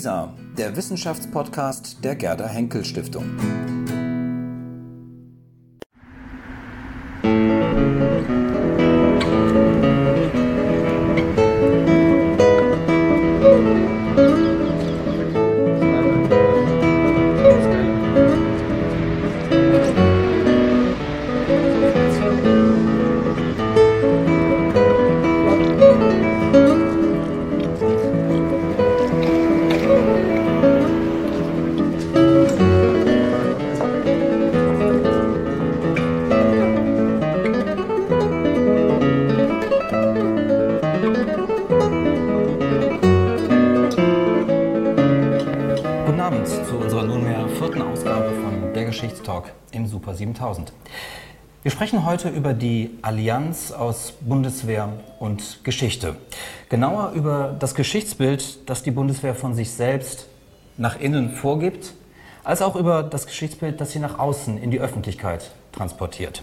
WISA, der Wissenschaftspodcast der Gerda Henkel Stiftung. Heute über die Allianz aus Bundeswehr und Geschichte. Genauer über das Geschichtsbild, das die Bundeswehr von sich selbst nach innen vorgibt, als auch über das Geschichtsbild, das sie nach außen in die Öffentlichkeit transportiert.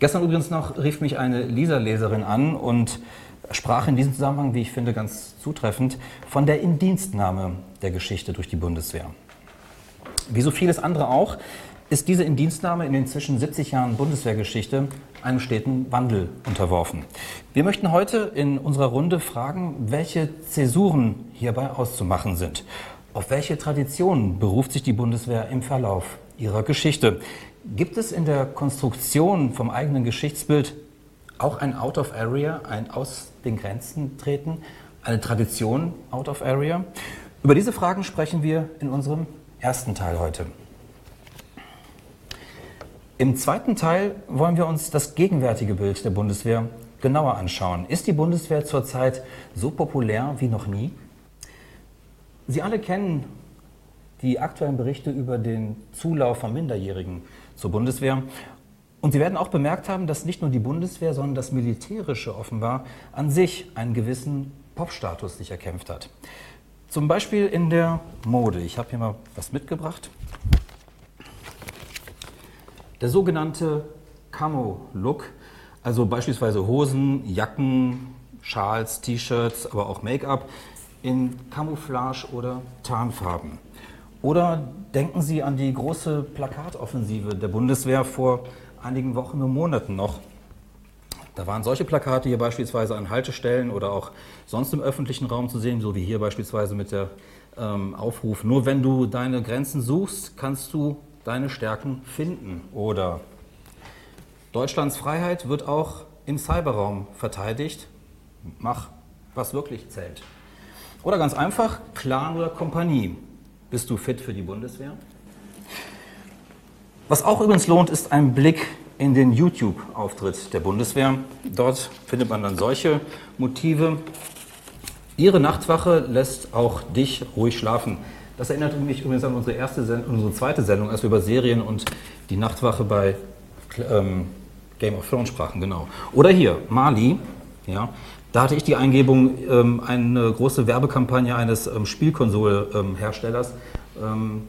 Gestern übrigens noch rief mich eine Lisa-Leserin an und sprach in diesem Zusammenhang, wie ich finde, ganz zutreffend, von der Indienstnahme der Geschichte durch die Bundeswehr. Wie so vieles andere auch, ist diese Indienstnahme in den zwischen 70 Jahren Bundeswehrgeschichte einem steten Wandel unterworfen. Wir möchten heute in unserer Runde fragen, welche Zäsuren hierbei auszumachen sind. Auf welche Traditionen beruft sich die Bundeswehr im Verlauf ihrer Geschichte? Gibt es in der Konstruktion vom eigenen Geschichtsbild auch ein Out of Area, ein aus den Grenzen treten, eine Tradition Out of Area? Über diese Fragen sprechen wir in unserem ersten Teil heute. Im zweiten Teil wollen wir uns das gegenwärtige Bild der Bundeswehr genauer anschauen. Ist die Bundeswehr zurzeit so populär wie noch nie? Sie alle kennen die aktuellen Berichte über den Zulauf von Minderjährigen zur Bundeswehr. Und Sie werden auch bemerkt haben, dass nicht nur die Bundeswehr, sondern das Militärische offenbar an sich einen gewissen Popstatus sich erkämpft hat. Zum Beispiel in der Mode. Ich habe hier mal was mitgebracht. Der sogenannte Camo-Look, also beispielsweise Hosen, Jacken, Schals, T-Shirts, aber auch Make-up in Camouflage oder Tarnfarben. Oder denken Sie an die große Plakatoffensive der Bundeswehr vor einigen Wochen und Monaten noch. Da waren solche Plakate hier beispielsweise an Haltestellen oder auch sonst im öffentlichen Raum zu sehen, so wie hier beispielsweise mit der ähm, Aufruf, nur wenn du deine Grenzen suchst, kannst du deine Stärken finden. Oder Deutschlands Freiheit wird auch im Cyberraum verteidigt. Mach, was wirklich zählt. Oder ganz einfach, Clan oder Kompanie. Bist du fit für die Bundeswehr? Was auch übrigens lohnt, ist ein Blick in den YouTube-Auftritt der Bundeswehr. Dort findet man dann solche Motive. Ihre Nachtwache lässt auch dich ruhig schlafen. Das erinnert mich übrigens an unsere erste Sendung, unsere zweite Sendung, als wir über Serien und die Nachtwache bei ähm, Game of Thrones sprachen, genau. Oder hier, Mali, ja, da hatte ich die Eingebung, ähm, eine große Werbekampagne eines ähm, Spielkonsolherstellers. Ähm,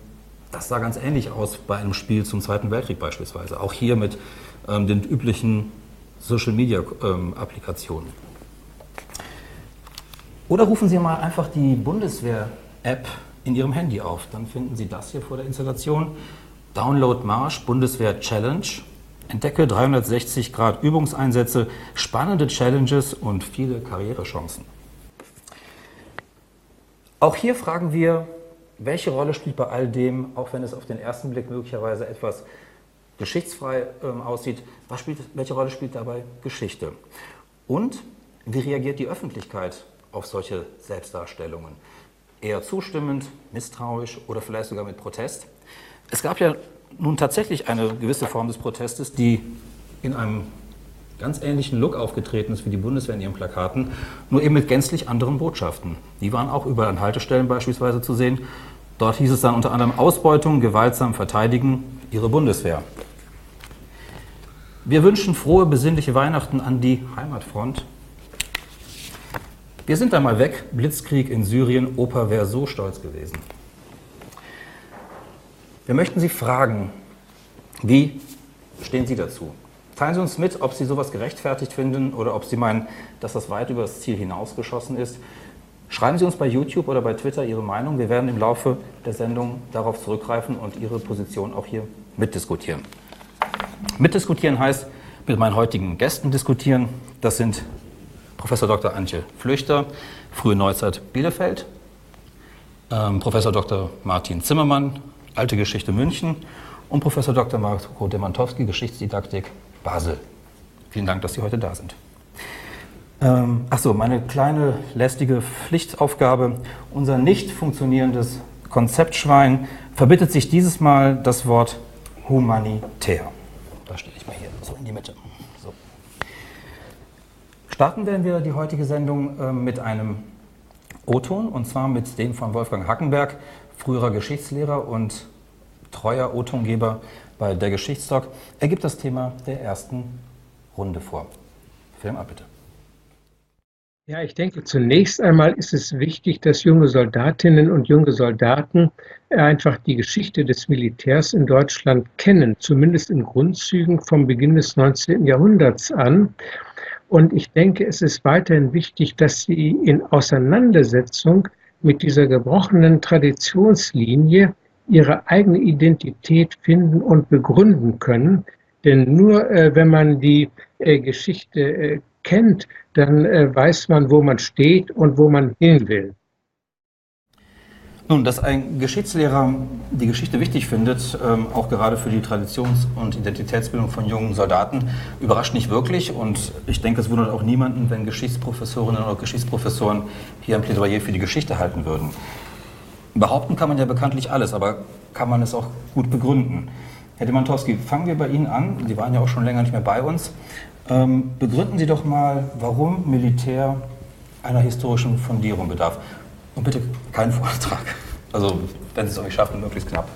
das sah ganz ähnlich aus bei einem Spiel zum Zweiten Weltkrieg beispielsweise. Auch hier mit ähm, den üblichen Social-Media-Applikationen. Ähm, Oder rufen Sie mal einfach die Bundeswehr-App in Ihrem Handy auf. Dann finden Sie das hier vor der Installation. Download Marsch Bundeswehr Challenge. Entdecke 360 Grad Übungseinsätze, spannende Challenges und viele Karrierechancen. Auch hier fragen wir, welche Rolle spielt bei all dem, auch wenn es auf den ersten Blick möglicherweise etwas geschichtsfrei äh, aussieht, spielt, welche Rolle spielt dabei Geschichte? Und wie reagiert die Öffentlichkeit auf solche Selbstdarstellungen? Eher zustimmend, misstrauisch oder vielleicht sogar mit Protest. Es gab ja nun tatsächlich eine gewisse Form des Protestes, die in einem ganz ähnlichen Look aufgetreten ist wie die Bundeswehr in ihren Plakaten, nur eben mit gänzlich anderen Botschaften. Die waren auch überall an Haltestellen beispielsweise zu sehen. Dort hieß es dann unter anderem Ausbeutung, gewaltsam verteidigen, ihre Bundeswehr. Wir wünschen frohe, besinnliche Weihnachten an die Heimatfront wir sind da mal weg, Blitzkrieg in Syrien, Opa wäre so stolz gewesen. Wir möchten Sie fragen, wie stehen Sie dazu? Teilen Sie uns mit, ob Sie sowas gerechtfertigt finden oder ob Sie meinen, dass das weit über das Ziel hinausgeschossen ist. Schreiben Sie uns bei YouTube oder bei Twitter Ihre Meinung. Wir werden im Laufe der Sendung darauf zurückgreifen und Ihre Position auch hier mitdiskutieren. Mitdiskutieren heißt mit meinen heutigen Gästen diskutieren. Das sind Professor Dr. Antje Flüchter, Frühe Neuzeit Bielefeld, ähm, Professor Dr. Martin Zimmermann, Alte Geschichte München und Professor Dr. Marco Demantowski, Geschichtsdidaktik Basel. Vielen Dank, dass Sie heute da sind. Ähm, Achso, meine kleine lästige Pflichtaufgabe. Unser nicht funktionierendes Konzeptschwein verbittet sich dieses Mal das Wort humanitär. Da stelle ich mal hier so in die Mitte. So. Starten werden wir die heutige Sendung äh, mit einem O-Ton und zwar mit dem von Wolfgang Hackenberg, früherer Geschichtslehrer und treuer O-Tongeber bei der Geschichtsdoc. Er gibt das Thema der ersten Runde vor. Film ab bitte. Ja, ich denke, zunächst einmal ist es wichtig, dass junge Soldatinnen und junge Soldaten einfach die Geschichte des Militärs in Deutschland kennen, zumindest in Grundzügen vom Beginn des 19. Jahrhunderts an. Und ich denke, es ist weiterhin wichtig, dass sie in Auseinandersetzung mit dieser gebrochenen Traditionslinie ihre eigene Identität finden und begründen können. Denn nur äh, wenn man die äh, Geschichte äh, kennt, dann äh, weiß man, wo man steht und wo man hin will. Nun, dass ein Geschichtslehrer die Geschichte wichtig findet, ähm, auch gerade für die Traditions- und Identitätsbildung von jungen Soldaten, überrascht nicht wirklich. Und ich denke, es wundert auch niemanden, wenn Geschichtsprofessorinnen oder Geschichtsprofessoren hier ein Plädoyer für die Geschichte halten würden. Behaupten kann man ja bekanntlich alles, aber kann man es auch gut begründen. Herr Demantowski, fangen wir bei Ihnen an. Sie waren ja auch schon länger nicht mehr bei uns. Ähm, begründen Sie doch mal, warum Militär einer historischen Fundierung bedarf. Und bitte keinen Vortrag. Also, wenn Sie es euch schaffen, möglichst knapp.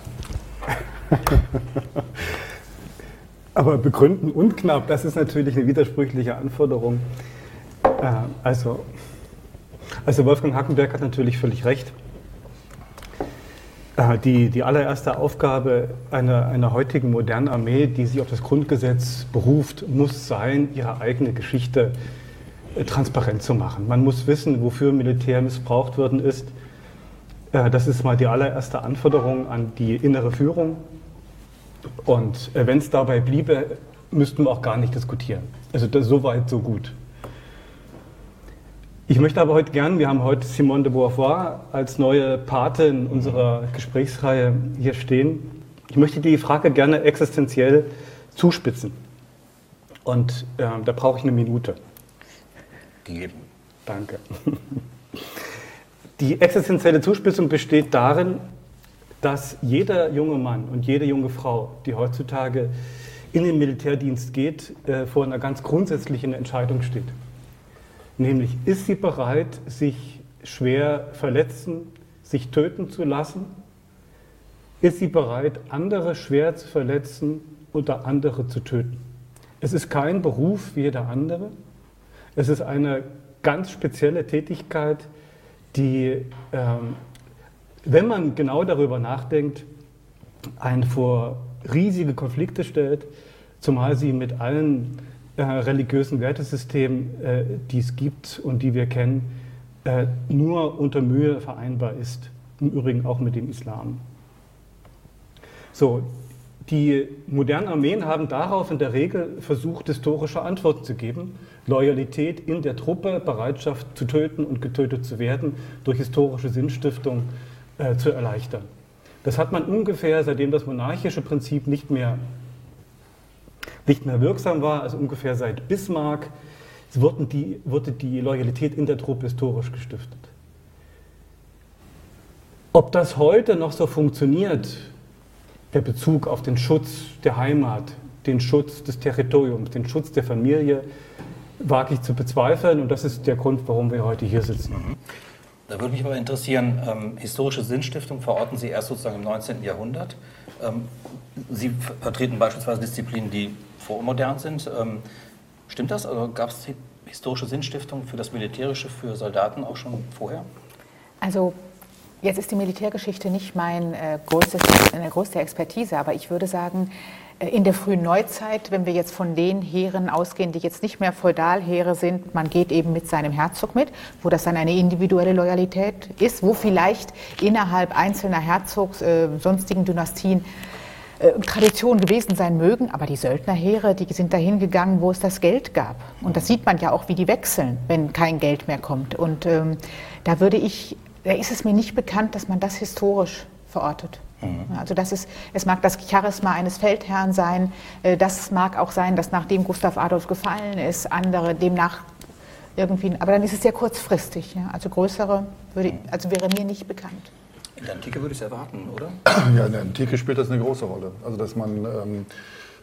Aber begründen und knapp, das ist natürlich eine widersprüchliche Anforderung. Äh, also, also Wolfgang Hackenberg hat natürlich völlig recht. Äh, die, die allererste Aufgabe einer, einer heutigen modernen Armee, die sich auf das Grundgesetz beruft, muss sein, ihre eigene Geschichte äh, transparent zu machen. Man muss wissen, wofür Militär missbraucht worden ist. Äh, das ist mal die allererste Anforderung an die innere Führung. Und wenn es dabei bliebe, müssten wir auch gar nicht diskutieren. Also das, so weit, so gut. Ich möchte aber heute gern, wir haben heute Simone de Beauvoir als neue Patin unserer Gesprächsreihe hier stehen. Ich möchte die Frage gerne existenziell zuspitzen. Und äh, da brauche ich eine Minute. Gegeben. Danke. Die existenzielle Zuspitzung besteht darin, dass jeder junge Mann und jede junge Frau, die heutzutage in den Militärdienst geht, äh, vor einer ganz grundsätzlichen Entscheidung steht. Nämlich, ist sie bereit, sich schwer verletzen, sich töten zu lassen? Ist sie bereit, andere schwer zu verletzen oder andere zu töten? Es ist kein Beruf wie jeder andere. Es ist eine ganz spezielle Tätigkeit, die, ähm, wenn man genau darüber nachdenkt, einen vor riesige Konflikte stellt, zumal sie mit allen äh, religiösen Wertesystemen, äh, die es gibt und die wir kennen, äh, nur unter Mühe vereinbar ist. Im Übrigen auch mit dem Islam. So, die modernen Armeen haben darauf in der Regel versucht, historische Antworten zu geben. Loyalität in der Truppe, Bereitschaft zu töten und getötet zu werden, durch historische Sinnstiftung äh, zu erleichtern. Das hat man ungefähr, seitdem das monarchische Prinzip nicht mehr nicht mehr wirksam war, also ungefähr seit Bismarck, wurde die, wurde die Loyalität in der Truppe historisch gestiftet. Ob das heute noch so funktioniert, der Bezug auf den Schutz der Heimat, den Schutz des Territoriums, den Schutz der Familie, wage ich zu bezweifeln und das ist der Grund, warum wir heute hier sitzen. Mhm. Da würde mich aber interessieren, ähm, historische Sinnstiftung verorten Sie erst sozusagen im 19. Jahrhundert. Ähm, Sie vertreten beispielsweise Disziplinen, die vormodern sind. Ähm, stimmt das? Also gab es historische Sinnstiftung für das Militärische, für Soldaten auch schon vorher? Also jetzt ist die Militärgeschichte nicht mein äh, größtes, meine größte Expertise, aber ich würde sagen, in der frühen Neuzeit, wenn wir jetzt von den Heeren ausgehen, die jetzt nicht mehr Feudalheere sind, man geht eben mit seinem Herzog mit, wo das dann eine individuelle Loyalität ist, wo vielleicht innerhalb einzelner Herzogs, äh, sonstigen Dynastien äh, Traditionen gewesen sein mögen, aber die Söldnerheere, die sind dahin gegangen, wo es das Geld gab. Und das sieht man ja auch, wie die wechseln, wenn kein Geld mehr kommt. Und ähm, da würde ich, da ist es mir nicht bekannt, dass man das historisch verortet. Mhm. Also das ist, es mag das Charisma eines Feldherrn sein, äh, das mag auch sein, dass nachdem Gustav Adolf gefallen ist, andere demnach irgendwie, aber dann ist es sehr kurzfristig. Ja? Also größere würde, also wäre mir nicht bekannt. In der Antike würde ich es erwarten, oder? Ja, in der Antike spielt das eine große Rolle. Also dass man ähm,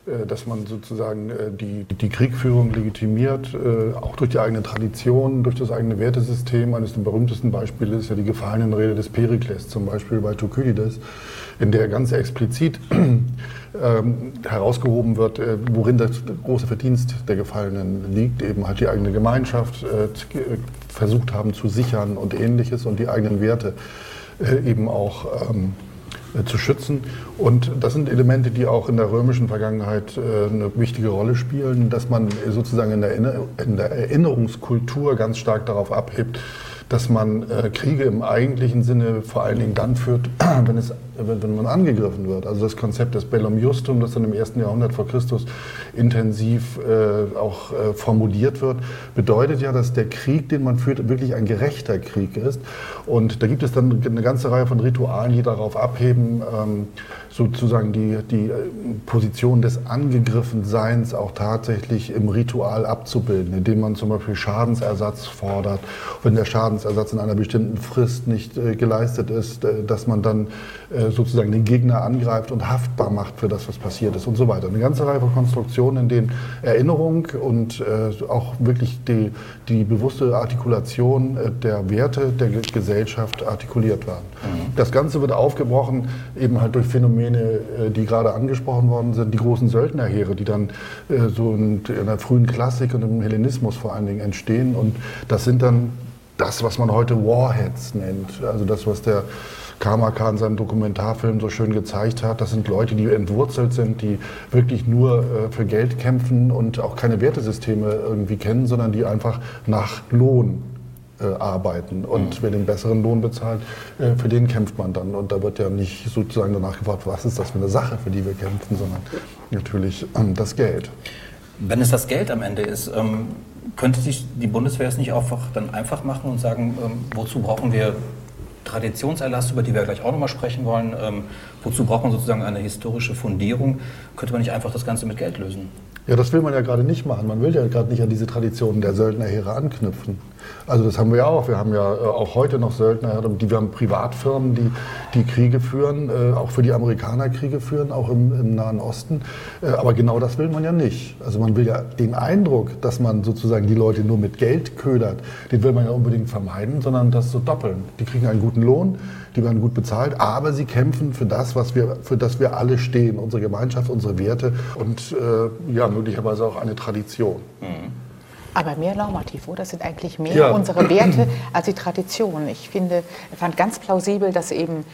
äh, dass man sozusagen äh, die, die Kriegführung legitimiert, äh, auch durch die eigene Tradition, durch das eigene Wertesystem. Eines der berühmtesten Beispiele ist ja die Gefallenenrede des Perikles, zum Beispiel bei Thukydides, in der ganz explizit ähm, herausgehoben wird, äh, worin das große Verdienst der Gefallenen liegt, eben halt die eigene Gemeinschaft äh, versucht haben zu sichern und ähnliches und die eigenen Werte äh, eben auch ähm, äh, zu schützen. Und das sind Elemente, die auch in der römischen Vergangenheit äh, eine wichtige Rolle spielen, dass man sozusagen in der, in der Erinnerungskultur ganz stark darauf abhebt, dass man äh, Kriege im eigentlichen Sinne vor allen Dingen dann führt, wenn, es, wenn man angegriffen wird. Also das Konzept des Bellum Justum, das dann im ersten Jahrhundert vor Christus intensiv äh, auch äh, formuliert wird, bedeutet ja, dass der Krieg, den man führt, wirklich ein gerechter Krieg ist. Und da gibt es dann eine ganze Reihe von Ritualen, die darauf abheben, ähm, sozusagen die, die äh, Position des Angegriffenseins auch tatsächlich im Ritual abzubilden, indem man zum Beispiel Schadensersatz fordert. Wenn der Schadensersatz in einer bestimmten Frist nicht äh, geleistet ist, äh, dass man dann äh, sozusagen den Gegner angreift und haftbar macht für das, was passiert ist und so weiter. Eine ganze Reihe von Konstruktionen, in denen Erinnerung und äh, auch wirklich die, die bewusste Artikulation äh, der Werte der Gesellschaft artikuliert werden. Mhm. Das Ganze wird aufgebrochen eben halt durch Phänomene, die gerade angesprochen worden sind, die großen Söldnerheere, die dann so in der frühen Klassik und im Hellenismus vor allen Dingen entstehen. Und das sind dann das, was man heute Warheads nennt. Also das, was der Kamaka in seinem Dokumentarfilm so schön gezeigt hat. Das sind Leute, die entwurzelt sind, die wirklich nur äh, für Geld kämpfen und auch keine Wertesysteme irgendwie kennen, sondern die einfach nach Lohn äh, arbeiten. Und mhm. wer den besseren Lohn bezahlt, äh, für den kämpft man dann. Und da wird ja nicht sozusagen danach gefragt, was ist das für eine Sache, für die wir kämpfen, sondern natürlich ähm, das Geld. Wenn es das Geld am Ende ist, ähm, könnte sich die Bundeswehr es nicht einfach dann einfach machen und sagen, ähm, wozu brauchen wir Traditionserlass, über die wir gleich auch nochmal sprechen wollen. Ähm, wozu braucht man sozusagen eine historische Fundierung? Könnte man nicht einfach das Ganze mit Geld lösen? Ja, das will man ja gerade nicht machen. Man will ja gerade nicht an diese Traditionen der Söldnerheere anknüpfen. Also das haben wir ja auch. Wir haben ja äh, auch heute noch Söldner, die wir haben Privatfirmen, die, die Kriege führen, äh, auch für die Amerikaner Kriege führen, auch im, im Nahen Osten. Äh, aber genau das will man ja nicht. Also man will ja den Eindruck, dass man sozusagen die Leute nur mit Geld ködert, den will man ja unbedingt vermeiden, sondern das so doppeln. Die kriegen einen guten Lohn, die werden gut bezahlt, aber sie kämpfen für das, was wir, für das wir alle stehen, unsere Gemeinschaft, unsere Werte und äh, ja, möglicherweise auch eine Tradition. Mhm. Aber mehr normativ, oder? Das sind eigentlich mehr ja. unsere Werte als die Tradition. Ich finde, fand ganz plausibel, dass eben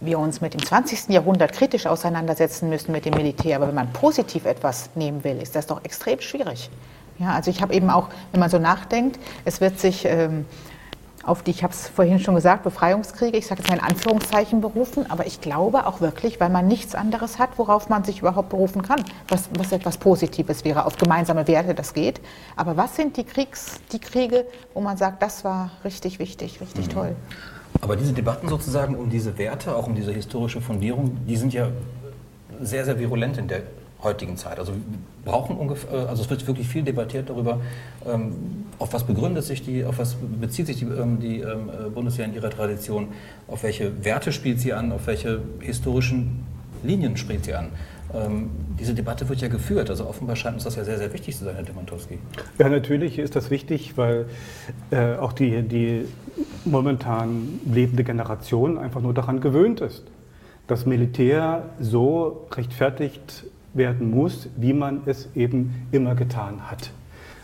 wir uns mit dem 20. Jahrhundert kritisch auseinandersetzen müssen mit dem Militär. Aber wenn man positiv etwas nehmen will, ist das doch extrem schwierig. Ja, also ich habe eben auch, wenn man so nachdenkt, es wird sich ähm, auf die, ich habe es vorhin schon gesagt, Befreiungskriege, ich sage jetzt mal in Anführungszeichen berufen, aber ich glaube auch wirklich, weil man nichts anderes hat, worauf man sich überhaupt berufen kann, was, was etwas Positives wäre, auf gemeinsame Werte, das geht. Aber was sind die, Kriegs, die Kriege, wo man sagt, das war richtig wichtig, richtig mhm. toll? Aber diese Debatten sozusagen um diese Werte, auch um diese historische Fundierung, die sind ja sehr, sehr virulent in der heutigen Zeit. Also brauchen ungefähr, äh, also es wird wirklich viel debattiert darüber, ähm, auf was begründet sich die, auf was bezieht sich die, ähm, die ähm, äh, Bundeswehr in ihrer Tradition, auf welche Werte spielt sie an, auf welche historischen Linien spielt sie an. diese Debatte wird ja geführt, also offenbar scheint uns das ja sehr, sehr wichtig zu sein, Herr Demantowski. Ja, natürlich ist das wichtig, weil äh, auch die, die momentan lebende Generation einfach nur daran gewöhnt ist. Das Militär so rechtfertigt werden muss, wie man es eben immer getan hat.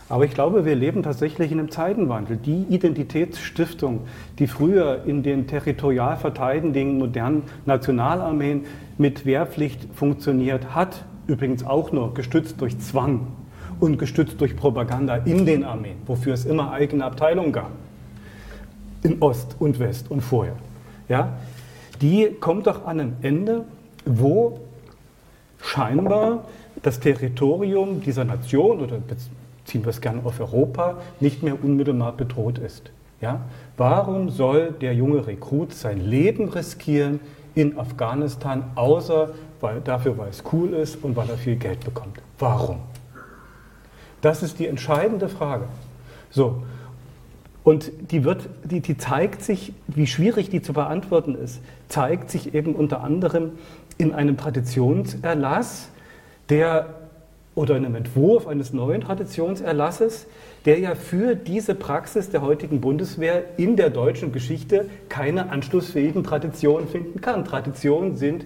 Aber ich glaube, wir leben tatsächlich in einem Zeitenwandel. Die Identitätsstiftung, die früher in den territorial verteidigenden modernen Nationalarmeen mit Wehrpflicht funktioniert hat, übrigens auch nur gestützt durch Zwang und gestützt durch Propaganda in den Armeen, wofür es immer eigene Abteilungen gab, in Ost und West und vorher, ja, die kommt doch an ein Ende, wo scheinbar das Territorium dieser Nation oder beziehen wir es gerne auf Europa nicht mehr unmittelbar bedroht ist. Ja? Warum soll der junge Rekrut sein Leben riskieren in Afghanistan, außer weil, dafür, weil es cool ist und weil er viel Geld bekommt? Warum? Das ist die entscheidende Frage. So. Und die, wird, die, die zeigt sich, wie schwierig die zu beantworten ist, zeigt sich eben unter anderem in einem Traditionserlass, der oder in einem Entwurf eines neuen Traditionserlasses, der ja für diese Praxis der heutigen Bundeswehr in der deutschen Geschichte keine anschlussfähigen Traditionen finden kann. Traditionen sind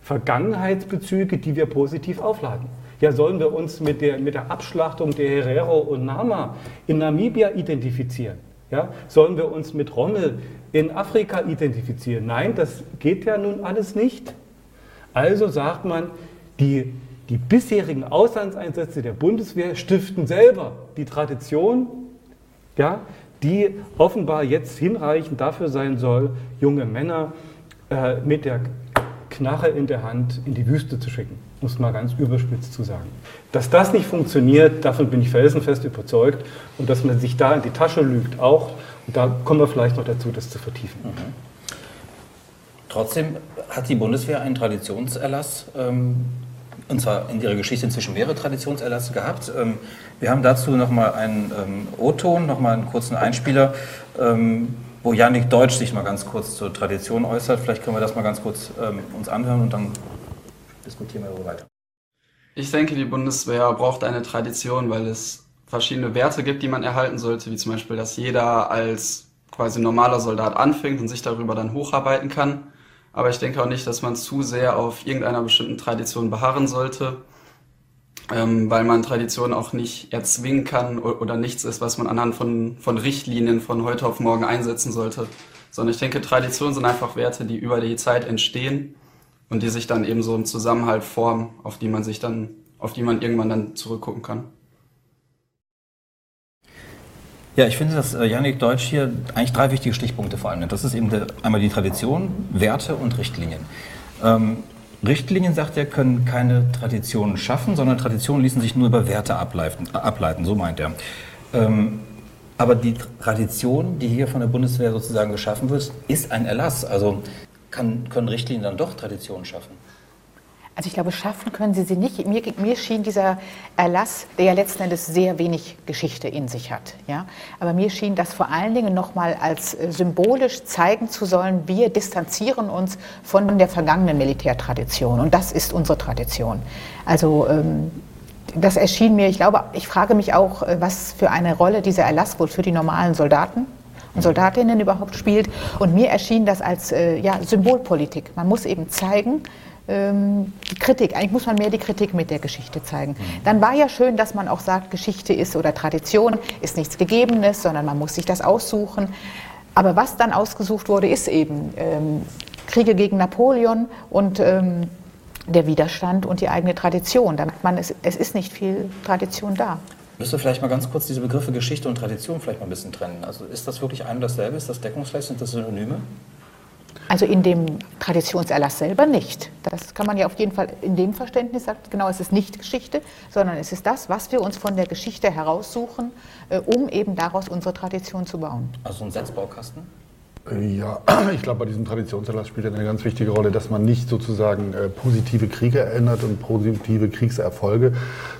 Vergangenheitsbezüge, die wir positiv aufladen. Ja, sollen wir uns mit der, mit der Abschlachtung der Herero und Nama in Namibia identifizieren? Ja, sollen wir uns mit Rommel in Afrika identifizieren? Nein, das geht ja nun alles nicht. Also sagt man, die die bisherigen Auslandseinsätze der Bundeswehr stiften selber die Tradition, ja, die offenbar jetzt hinreichend dafür sein soll, junge Männer äh, mit der Knarre in der Hand in die Wüste zu schicken, um es mal ganz überspitzt zu sagen. Dass das nicht funktioniert, davon bin ich felsenfest überzeugt und dass man sich da in die Tasche lügt auch. Und da kommen wir vielleicht noch dazu, das zu vertiefen. Mhm. Trotzdem hat die Bundeswehr einen Traditionserlass ähm, und zwar in ihrer Geschichte inzwischen mehrere Traditionserlasse gehabt. Ähm, wir haben dazu nochmal einen ähm, O-Ton, nochmal einen kurzen Einspieler, ähm, wo Janik Deutsch sich mal ganz kurz zur Tradition äußert. Vielleicht können wir das mal ganz kurz uns anhören und dann diskutieren wir darüber weiter. Ich denke, die Bundeswehr braucht eine Tradition, weil es verschiedene Werte gibt, die man erhalten sollte, wie zum Beispiel, dass jeder als quasi normaler Soldat anfängt und sich darüber dann hocharbeiten kann. Aber ich denke auch nicht, dass man zu sehr auf irgendeiner bestimmten Tradition beharren sollte, ähm, weil man Tradition auch nicht erzwingen kann oder nichts ist, was man anhand von, von Richtlinien von heute auf morgen einsetzen sollte. Sondern ich denke, Traditionen sind einfach Werte, die über die Zeit entstehen und die sich dann eben so im Zusammenhalt formen, auf die man sich dann, auf die man irgendwann dann zurückgucken kann. Ja, ich finde, dass äh, Janik Deutsch hier eigentlich drei wichtige Stichpunkte vor allem nennt. Das ist eben der, einmal die Tradition, Werte und Richtlinien. Ähm, Richtlinien, sagt er, können keine Traditionen schaffen, sondern Traditionen ließen sich nur über Werte ableiten, ableiten so meint er. Ähm, aber die Tradition, die hier von der Bundeswehr sozusagen geschaffen wird, ist ein Erlass. Also kann, können Richtlinien dann doch Traditionen schaffen? Also ich glaube, schaffen können sie sie nicht. Mir, mir, schien dieser Erlass, der ja letzten Endes sehr wenig Geschichte in sich hat, ja, aber mir schien das vor allen Dingen nochmal als äh, symbolisch zeigen zu sollen, wir distanzieren uns von der vergangenen Militärtradition und das ist unsere Tradition. Also ähm, das erschien mir, ich glaube, ich frage mich auch, äh, was für eine Rolle dieser Erlass wohl für die normalen Soldaten und Soldatinnen überhaupt spielt. Und mir erschien das als äh, ja, Symbolpolitik. Man muss eben zeigen, ähm, die Kritik, eigentlich muss man mehr die Kritik mit der Geschichte zeigen. Mhm. Dann war ja schön, dass man auch sagt, Geschichte ist oder Tradition ist nichts Gegebenes, sondern man muss sich das aussuchen. Aber was dann ausgesucht wurde, ist eben ähm, Kriege gegen Napoleon und ähm, der Widerstand und die eigene Tradition. Damit man es, es ist nicht viel Tradition da. Müsst ihr vielleicht mal ganz kurz diese Begriffe Geschichte und Tradition vielleicht mal ein bisschen trennen? Also ist das wirklich ein und dasselbe? Ist das deckungsgleich? Sind das Synonyme? Also in dem Traditionserlass selber nicht. Das kann man ja auf jeden Fall in dem Verständnis sagen, genau, es ist nicht Geschichte, sondern es ist das, was wir uns von der Geschichte heraussuchen, äh, um eben daraus unsere Tradition zu bauen. Also ein Setzbaukasten? Ja, ich glaube, bei diesem Traditionserlass spielt eine ganz wichtige Rolle, dass man nicht sozusagen äh, positive Kriege erinnert und positive Kriegserfolge,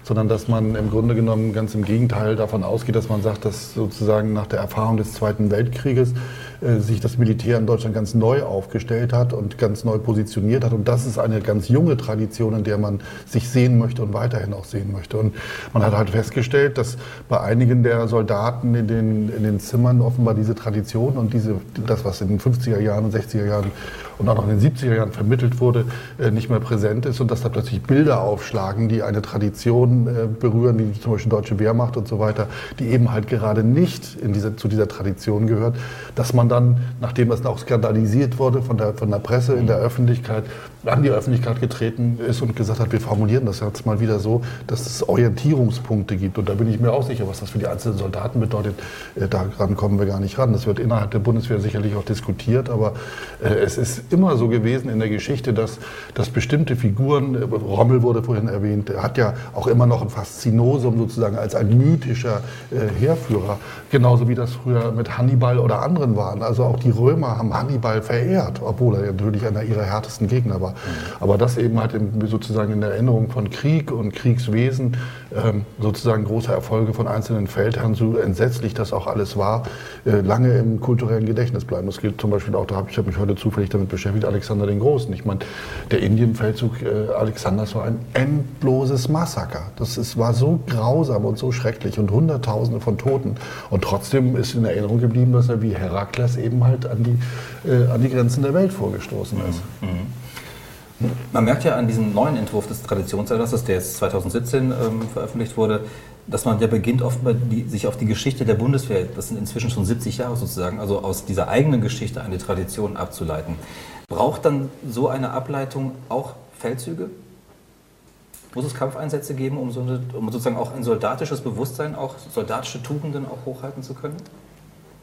sondern dass man im Grunde genommen ganz im Gegenteil davon ausgeht, dass man sagt, dass sozusagen nach der Erfahrung des Zweiten Weltkrieges äh, sich das Militär in Deutschland ganz neu aufgestellt hat und ganz neu positioniert hat. Und das ist eine ganz junge Tradition, in der man sich sehen möchte und weiterhin auch sehen möchte. Und man hat halt festgestellt, dass bei einigen der Soldaten in den, in den Zimmern offenbar diese Tradition und diese, das, was in den 50er Jahren und 60er Jahren und auch noch in den 70er Jahren vermittelt wurde, äh, nicht mehr präsent ist und dass da plötzlich Bilder aufschlagen, die eine Tradition äh, berühren, wie zum Beispiel deutsche Wehrmacht und so weiter, die eben halt gerade nicht in diese, zu dieser Tradition gehört, dass man dann, nachdem es auch skandalisiert wurde von der, von der Presse in der Öffentlichkeit, an die Öffentlichkeit getreten ist und gesagt hat, wir formulieren das jetzt mal wieder so, dass es Orientierungspunkte gibt. Und da bin ich mir auch sicher, was das für die einzelnen Soldaten bedeutet. Äh, daran kommen wir gar nicht ran. Das wird innerhalb der Bundeswehr sicherlich auch diskutiert, aber es ist immer so gewesen in der Geschichte, dass, dass bestimmte Figuren, äh, Rommel wurde vorhin erwähnt, er hat ja auch immer noch ein Faszinosum sozusagen als ein mythischer Heerführer, genauso wie das früher mit Hannibal oder anderen waren. Also auch die Römer haben Hannibal verehrt, obwohl er natürlich einer ihrer härtesten Gegner war. Aber das eben halt sozusagen in der Erinnerung von Krieg und Kriegswesen, sozusagen große Erfolge von einzelnen Feldherren, so entsetzlich das auch alles war, äh, lange im kulturellen Gedächtnis bleiben. Das gilt zum Beispiel auch, da habe ich mich heute zufällig damit beschäftigt, Alexander den Großen. Ich meine, der Indienfeldzug äh, Alexanders war ein endloses Massaker. Das ist, war so grausam und so schrecklich und Hunderttausende von Toten. Und trotzdem ist in Erinnerung geblieben, dass er wie Herakles eben halt an die, äh, an die Grenzen der Welt vorgestoßen ist. Mhm. Man merkt ja an diesem neuen Entwurf des Traditionserlasses, der jetzt 2017 ähm, veröffentlicht wurde, dass man ja beginnt, offenbar die, sich auf die Geschichte der Bundeswehr, das sind inzwischen schon 70 Jahre sozusagen, also aus dieser eigenen Geschichte eine Tradition abzuleiten. Braucht dann so eine Ableitung auch Feldzüge? Muss es Kampfeinsätze geben, um, so eine, um sozusagen auch ein soldatisches Bewusstsein, auch soldatische Tugenden auch hochhalten zu können?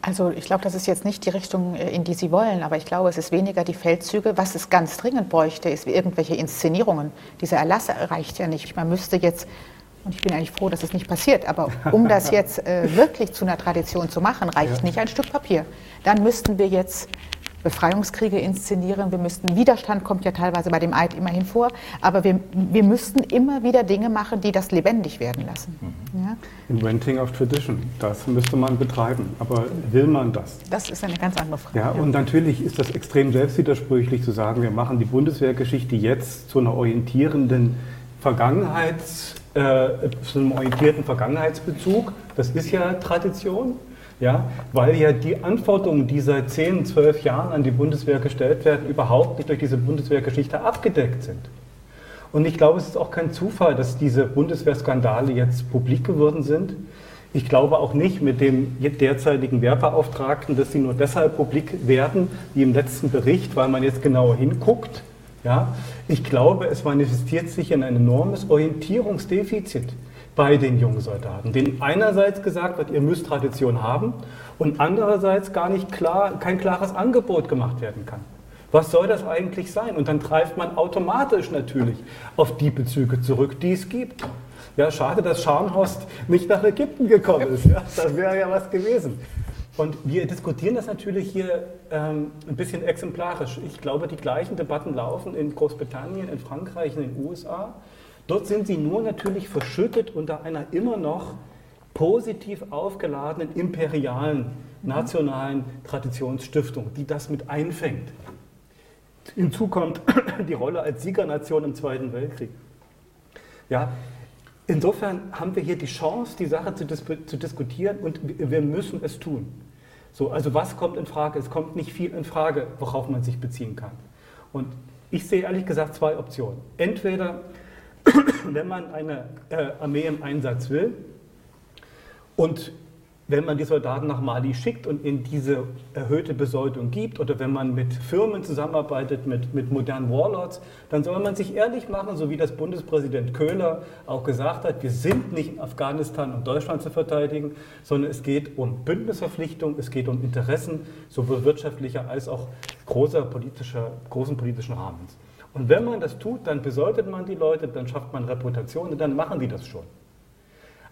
Also ich glaube, das ist jetzt nicht die Richtung, äh, in die Sie wollen, aber ich glaube, es ist weniger die Feldzüge. Was es ganz dringend bräuchte, ist irgendwelche Inszenierungen. Dieser Erlass reicht ja nicht. Man müsste jetzt, und ich bin eigentlich froh, dass es nicht passiert, aber um das jetzt äh, wirklich zu einer Tradition zu machen, reicht ja. nicht ein Stück Papier. Dann müssten wir jetzt Befreiungskriege inszenieren. Wir müssten, Widerstand kommt ja teilweise bei dem Eid immerhin vor, aber wir, wir müssten immer wieder Dinge machen, die das lebendig werden lassen. Mhm. Ja? Inventing of Tradition, das müsste man betreiben. Aber will man das? Das ist eine ganz andere Frage. Ja, und natürlich ist das extrem selbstwidersprüchlich zu sagen, wir machen die Bundeswehrgeschichte jetzt zu einer orientierenden Vergangenheits, äh, zu einem orientierten Vergangenheitsbezug. Das ist ja Tradition ja, weil ja die Anforderungen, die seit 10, 12 Jahren an die Bundeswehr gestellt werden, überhaupt nicht durch diese Bundeswehrgeschichte abgedeckt sind. Und ich glaube, es ist auch kein Zufall, dass diese Bundeswehrskandale jetzt publik geworden sind. Ich glaube auch nicht mit dem derzeitigen Wehrbeauftragten, dass sie nur deshalb publik werden, wie im letzten Bericht, weil man jetzt genauer hinguckt. Ja, ich glaube, es manifestiert sich ein enormes Orientierungsdefizit bei den jungen Soldaten, denen einerseits gesagt wird, ihr müsst Tradition haben und andererseits gar nicht klar, kein klares Angebot gemacht werden kann. Was soll das eigentlich sein? Und dann greift man automatisch natürlich auf die Bezüge zurück, die es gibt. Ja, schade, dass Scharnhorst nicht nach Ägypten gekommen ist. Ja, das wäre ja was gewesen. Und wir diskutieren das natürlich hier ähm, ein bisschen exemplarisch. Ich glaube, die gleichen Debatten laufen in Großbritannien, in Frankreich, in den USA. Dort sind sie nur natürlich verschüttet unter einer immer noch positiv aufgeladenen imperialen nationalen Traditionsstiftung, die das mit einfängt. Hinzu kommt die Rolle als Siegernation im Zweiten Weltkrieg. Ja, insofern haben wir hier die Chance, die Sache zu, dis zu diskutieren und wir müssen es tun. So, also was kommt in Frage? Es kommt nicht viel in Frage, worauf man sich beziehen kann. Und ich sehe ehrlich gesagt zwei Optionen. Entweder wenn man eine äh, Armee im Einsatz will und wenn man die Soldaten nach Mali schickt und ihnen diese erhöhte Besoldung gibt oder wenn man mit Firmen zusammenarbeitet, mit, mit modernen Warlords, dann soll man sich ehrlich machen, so wie das Bundespräsident Köhler auch gesagt hat, wir sind nicht in Afghanistan, um Deutschland zu verteidigen, sondern es geht um Bündnisverpflichtung, es geht um Interessen sowohl wirtschaftlicher als auch großer politischer, großen politischen Rahmens. Und wenn man das tut, dann besoldet man die Leute, dann schafft man Reputation und dann machen die das schon.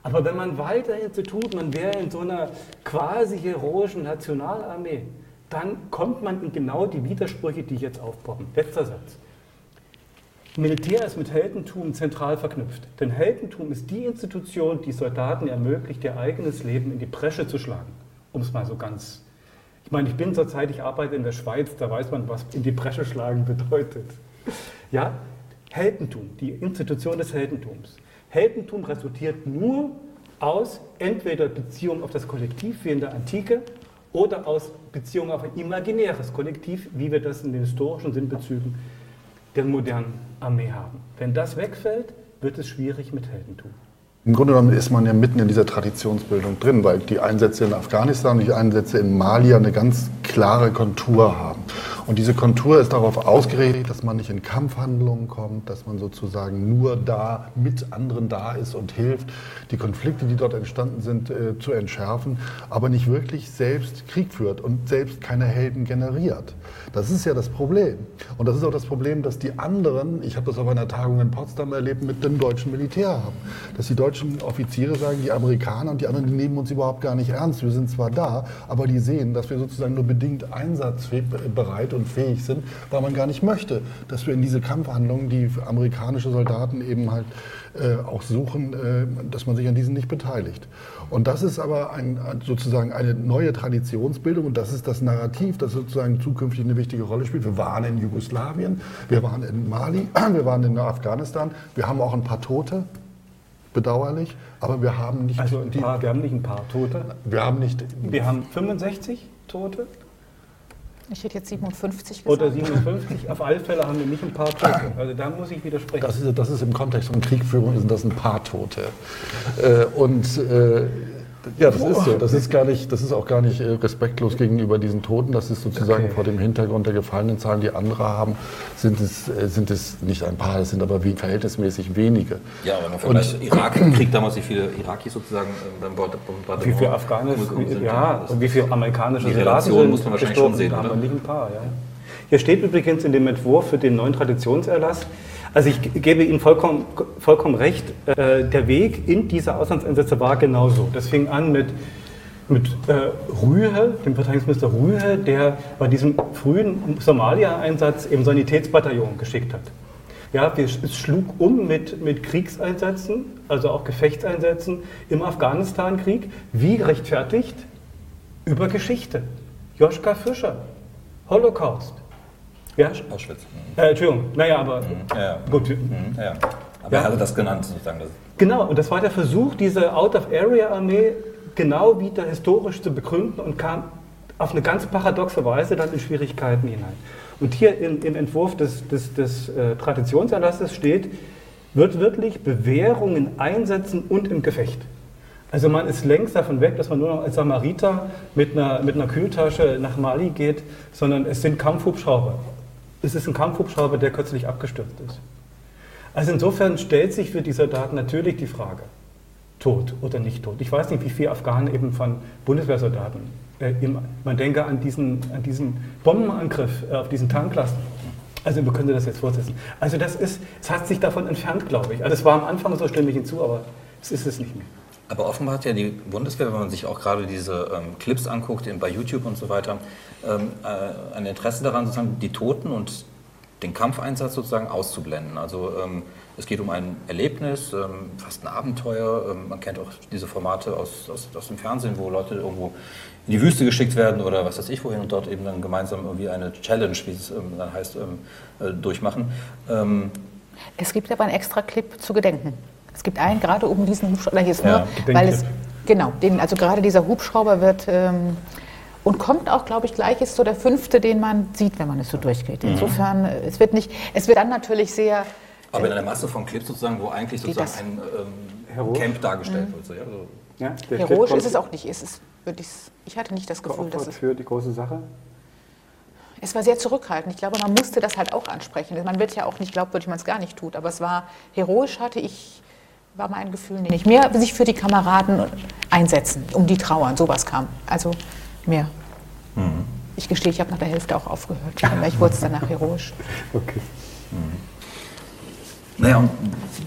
Aber wenn man weiterhin so tut, man wäre in so einer quasi heroischen Nationalarmee, dann kommt man in genau die Widersprüche, die jetzt aufpoppen. Letzter Satz. Militär ist mit Heldentum zentral verknüpft. Denn Heldentum ist die Institution, die Soldaten ermöglicht, ihr eigenes Leben in die Bresche zu schlagen. Um es mal so ganz. Ich meine, ich bin zurzeit, ich arbeite in der Schweiz, da weiß man, was in die Bresche schlagen bedeutet. Ja, Heldentum, die Institution des Heldentums. Heldentum resultiert nur aus entweder Beziehung auf das Kollektiv wie in der Antike oder aus Beziehung auf ein imaginäres Kollektiv, wie wir das in den historischen Sinnbezügen der modernen Armee haben. Wenn das wegfällt, wird es schwierig mit Heldentum. Im Grunde genommen ist man ja mitten in dieser Traditionsbildung drin, weil die Einsätze in Afghanistan und die Einsätze in Mali eine ganz klare Kontur haben. Und diese Kontur ist darauf ausgerichtet, dass man nicht in Kampfhandlungen kommt, dass man sozusagen nur da mit anderen da ist und hilft, die Konflikte, die dort entstanden sind, äh, zu entschärfen, aber nicht wirklich selbst Krieg führt und selbst keine Helden generiert. Das ist ja das Problem. Und das ist auch das Problem, dass die anderen, ich habe das auf einer Tagung in Potsdam erlebt, mit dem deutschen Militär haben. Dass die deutschen Offiziere sagen, die Amerikaner und die anderen, die nehmen uns überhaupt gar nicht ernst. Wir sind zwar da, aber die sehen, dass wir sozusagen nur bedingt einsatzbereit und fähig sind, weil man gar nicht möchte, dass wir in diese Kampfhandlungen, die amerikanische Soldaten eben halt äh, auch suchen, äh, dass man sich an diesen nicht beteiligt. Und das ist aber ein, sozusagen eine neue Traditionsbildung und das ist das Narrativ, das sozusagen zukünftig eine wichtige Rolle spielt. Wir waren in Jugoslawien, wir waren in Mali, wir waren in Afghanistan, wir haben auch ein paar Tote, bedauerlich, aber wir haben nicht also ein paar, wir haben nicht ein paar Tote. Wir haben nicht. Wir haben 65 Tote. Ich hätte jetzt 57 gesagt. Oder 57. Auf alle Fälle haben wir nicht ein paar Tote. Also da muss ich widersprechen. Das ist, das ist im Kontext von Kriegführung sind das ein paar Tote. Äh, und äh, ja, das ist so. Das ist, gar nicht, das ist auch gar nicht äh, respektlos gegenüber diesen Toten. Das ist sozusagen okay. vor dem Hintergrund der gefallenen Zahlen, die andere haben, sind es, äh, sind es nicht ein paar, es sind aber wie, verhältnismäßig wenige. Ja, aber im Vergleich Irakkrieg damals, wie viele Irakis sozusagen äh, beim Bombardement Wie viele Afghanen, ja, und wie viele amerikanische die Relation muss man wahrscheinlich schon sehen, haben wir nicht ein paar, ja. Hier steht übrigens in dem Entwurf für den neuen Traditionserlass, also ich gebe Ihnen vollkommen, vollkommen recht, äh, der Weg in diese Auslandseinsätze war genauso. Das fing an mit, mit äh, Rühe, dem Verteidigungsminister Rühe, der bei diesem frühen Somalia-Einsatz eben Sanitätsbataillon geschickt hat. Ja, es schlug um mit, mit Kriegseinsätzen, also auch Gefechtseinsätzen im Afghanistan-Krieg. Wie rechtfertigt? Über Geschichte. Joschka Fischer, Holocaust. Ja? Auschwitz. Äh, Entschuldigung, naja, aber mhm. ja, gut. Mhm. Ja. Aber er hatte das genannt, sozusagen. Genau, und das war der Versuch, diese Out-of-Area-Armee genau wieder historisch zu begründen und kam auf eine ganz paradoxe Weise dann in Schwierigkeiten hinein. Und hier in, im Entwurf des, des, des äh, Traditionserlasses steht, wird wirklich Bewährungen einsetzen und im Gefecht. Also man ist längst davon weg, dass man nur noch als Samariter mit einer, mit einer Kühltasche nach Mali geht, sondern es sind Kampfhubschrauber. Es ist ein Kampfhubschrauber, der kürzlich abgestürzt ist. Also insofern stellt sich für die Soldaten natürlich die Frage, tot oder nicht tot. Ich weiß nicht, wie viele Afghanen eben von Bundeswehrsoldaten, äh, im, man denke an diesen, an diesen Bombenangriff äh, auf diesen Tanklasten. Also wir können das jetzt fortsetzen. Also das ist, es hat sich davon entfernt, glaube ich. Also es war am Anfang so, stimme ich hinzu, aber es ist es nicht mehr. Aber offenbar hat ja die Bundeswehr, wenn man sich auch gerade diese ähm, Clips anguckt in, bei YouTube und so weiter, ähm, äh, ein Interesse daran, sozusagen die Toten und den Kampfeinsatz sozusagen auszublenden. Also ähm, es geht um ein Erlebnis, ähm, fast ein Abenteuer. Ähm, man kennt auch diese Formate aus, aus, aus, dem Fernsehen, wo Leute irgendwo in die Wüste geschickt werden oder was weiß ich wohin und dort eben dann gemeinsam irgendwie eine Challenge, wie es ähm, dann heißt, äh, durchmachen. es gibt aber einen extra Clip zu gedenken. Es gibt einen gerade um diesen Hubschrauber, hier ist nur, weil es, genau, den, also gerade dieser Hubschrauber wird ähm, und kommt auch, glaube ich, gleich ist so der fünfte, den man sieht, wenn man es so durchgeht. Mhm. Insofern, äh, es wird nicht, es wird dann natürlich sehr. Aber in einer Masse von Clips sozusagen, wo eigentlich sozusagen ein ähm, Camp dargestellt mhm. wird. So, ja, so. Ja, Heroisch ist es auch nicht. Ist es, ich hatte nicht das Gefühl, dass es. Für die große Sache? Es war sehr zurückhaltend. Ich glaube, man musste das halt auch ansprechen. Man wird ja auch nicht glaubwürdig, wenn man es gar nicht tut. Aber es war heroisch, hatte ich war mein Gefühl nicht. Mehr sich für die Kameraden einsetzen, um die trauern, sowas kam. Also mehr. Mhm. Ich gestehe, ich habe nach der Hälfte auch aufgehört. Ich wurde es danach heroisch. Okay. Mhm. Naja, und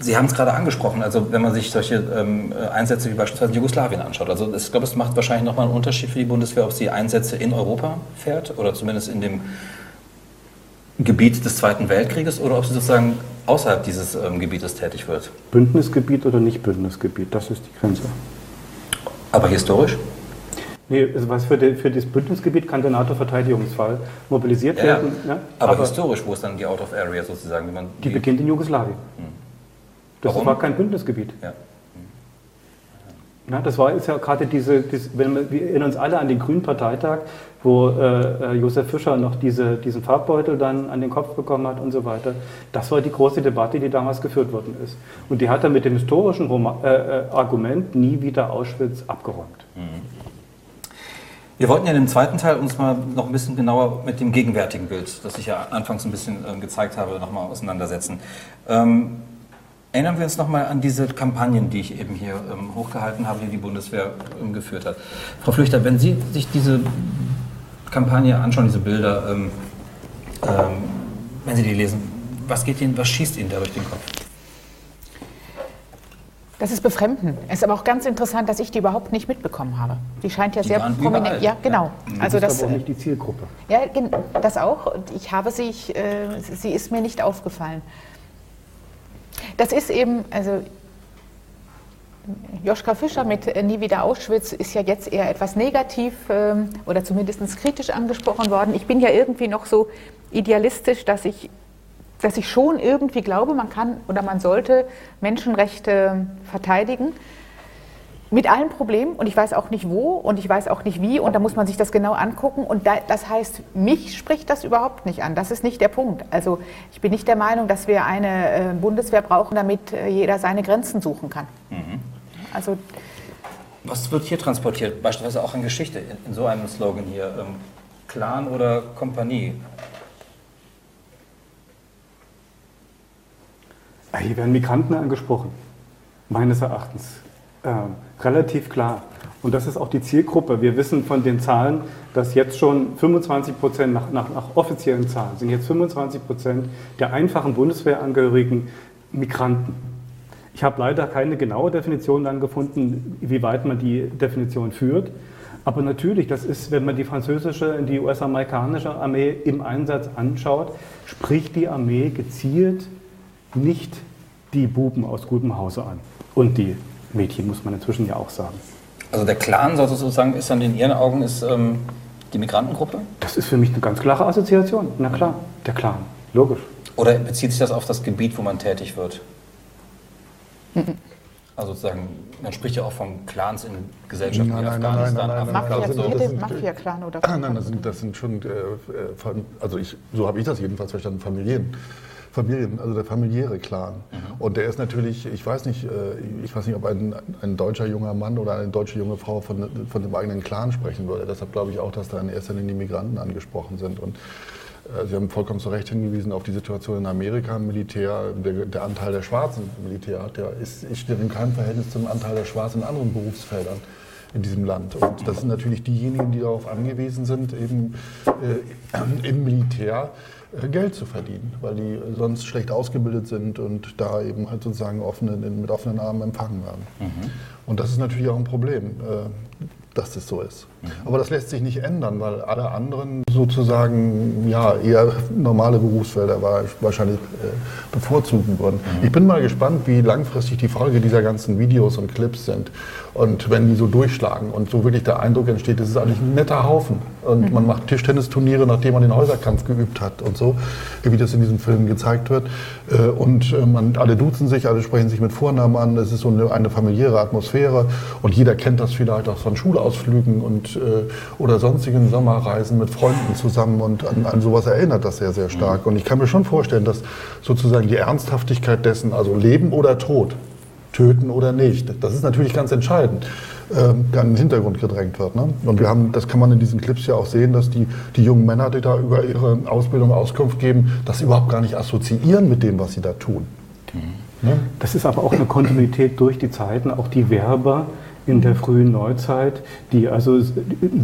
Sie haben es gerade angesprochen, also wenn man sich solche ähm, Einsätze wie beispielsweise Jugoslawien anschaut. Also ich glaube, es macht wahrscheinlich nochmal einen Unterschied für die Bundeswehr, ob sie Einsätze in Europa fährt oder zumindest in dem Gebiet des Zweiten Weltkrieges oder ob sie sozusagen außerhalb dieses ähm, Gebietes tätig wird. Bündnisgebiet oder nicht Bündnisgebiet, das ist die Grenze. Aber historisch? Nee, also was für, die, für das Bündnisgebiet kann der NATO-Verteidigungsfall mobilisiert ja, werden. Ja, aber, aber, historisch, wo ist dann die Out of Area sozusagen? Die, die, beginnt in Jugoslawien. Hm. Das Warum? war kein Bündnisgebiet. Ja. Na, das war ist ja gerade diese, diese wenn wir, wir erinnern uns alle an den Grünen Parteitag, wo äh, äh, Josef Fischer noch diese, diesen Farbbeutel dann an den Kopf bekommen hat und so weiter. Das war die große Debatte, die damals geführt worden ist. Und die hat er mit dem historischen Roma äh, äh Argument nie wieder Auschwitz abgeräumt. Mhm. Wir wollten ja dem zweiten Teil uns mal noch ein bisschen genauer mit dem gegenwärtigen Bild, das ich ja anfangs ein bisschen äh, gezeigt habe, nochmal auseinandersetzen. Ähm, Erinnern wir uns nochmal an diese Kampagnen, die ich eben hier ähm, hochgehalten habe, die die Bundeswehr ähm, geführt hat. Frau Flüchter, wenn Sie sich diese Kampagne anschauen, diese Bilder, ähm, ähm, wenn Sie die lesen, was, geht Ihnen, was schießt Ihnen da durch den Kopf? Das ist befremdend. Es ist aber auch ganz interessant, dass ich die überhaupt nicht mitbekommen habe. Die scheint ja die sehr prominent. Ja, genau. Ja. Also das ist aber auch nicht die Zielgruppe. Ja, das auch. Ich habe sie, äh, sie ist mir nicht aufgefallen. Das ist eben, also Joschka Fischer mit Nie wieder Auschwitz ist ja jetzt eher etwas negativ ähm, oder zumindest kritisch angesprochen worden. Ich bin ja irgendwie noch so idealistisch, dass ich, dass ich schon irgendwie glaube, man kann oder man sollte Menschenrechte verteidigen. Mit allen Problemen und ich weiß auch nicht wo und ich weiß auch nicht wie und da muss man sich das genau angucken und da, das heißt, mich spricht das überhaupt nicht an. Das ist nicht der Punkt. Also ich bin nicht der Meinung, dass wir eine äh, Bundeswehr brauchen, damit äh, jeder seine Grenzen suchen kann. Mhm. Also was wird hier transportiert, beispielsweise auch in Geschichte, in, in so einem Slogan hier, ähm, Clan oder Kompanie? Hier werden Migranten angesprochen, meines Erachtens äh, relativ klar. Und das ist auch die Zielgruppe. Wir wissen von den Zahlen, dass jetzt schon 25 Prozent, nach, nach, nach offiziellen Zahlen, sind jetzt 25 Prozent der einfachen Bundeswehrangehörigen Migranten. Ich habe leider keine genaue Definition dann gefunden, wie weit man die Definition führt. Aber natürlich, das ist, wenn man die französische, die US-amerikanische Armee im Einsatz anschaut, spricht die Armee gezielt nicht die Buben aus gutem Hause an und die Mädchen, muss man inzwischen ja auch sagen. Also der Clan sozusagen ist dann in Ihren Augen ist, ähm, die Migrantengruppe? Das ist für mich eine ganz klare Assoziation. Na klar, der Clan, logisch. Oder bezieht sich das auf das Gebiet, wo man tätig wird? Mhm. Also sozusagen, man spricht ja auch von Clans in Gesellschaften nein, wie nein, Afghanistan. Nein, nein, nein, also, jede Mafia-Clan oder? Nein, das sind, das sind schon, äh, äh also ich, so habe ich das jedenfalls verstanden, Familien. Familien, also der familiäre Clan. Mhm. Und der ist natürlich, ich weiß nicht, äh, ich weiß nicht, ob ein, ein deutscher junger Mann oder eine deutsche junge Frau von, von dem eigenen Clan sprechen würde. Deshalb glaube ich auch, dass da in erster Linie die Migranten angesprochen sind. Und äh, Sie haben vollkommen zu Recht hingewiesen auf die Situation in Amerika im Militär. Der, der Anteil der Schwarzen im Militär der ist, steht in keinem Verhältnis zum Anteil der Schwarzen in anderen Berufsfeldern in diesem Land. Und das sind natürlich diejenigen, die darauf angewiesen sind, eben äh, im Militär Geld zu verdienen, weil die sonst schlecht ausgebildet sind und da eben halt sozusagen offenen, mit offenen Armen empfangen werden. Mhm. Und das ist natürlich auch ein Problem, äh, dass das so ist. Mhm. Aber das lässt sich nicht ändern, weil alle anderen sozusagen ja, eher normale Berufsfelder wahrscheinlich äh, bevorzugen würden. Mhm. Ich bin mal gespannt, wie langfristig die Folge dieser ganzen Videos und Clips sind. Und wenn die so durchschlagen und so wirklich der Eindruck entsteht, das ist eigentlich ein netter Haufen. Und mhm. man macht Tischtennisturniere, nachdem man den Häuserkampf geübt hat und so, wie das in diesem Film gezeigt wird. Äh, und äh, man, alle duzen sich, alle sprechen sich mit Vornamen an. Es ist so eine, eine familiäre Atmosphäre. Und jeder kennt das vielleicht auch von Schulausflügen und, äh, oder sonstigen Sommerreisen mit Freunden zusammen. Und an, an sowas erinnert das sehr, sehr stark. Mhm. Und ich kann mir schon vorstellen, dass sozusagen die Ernsthaftigkeit dessen, also Leben oder Tod, töten oder nicht. Das ist natürlich ganz entscheidend, ähm, in den Hintergrund gedrängt wird. Ne? Und wir haben, das kann man in diesen Clips ja auch sehen, dass die, die jungen Männer, die da über ihre Ausbildung Auskunft geben, das überhaupt gar nicht assoziieren mit dem, was sie da tun. Mhm. Ne? Das ist aber auch eine Kontinuität durch die Zeiten, auch die Werber in der frühen Neuzeit, die also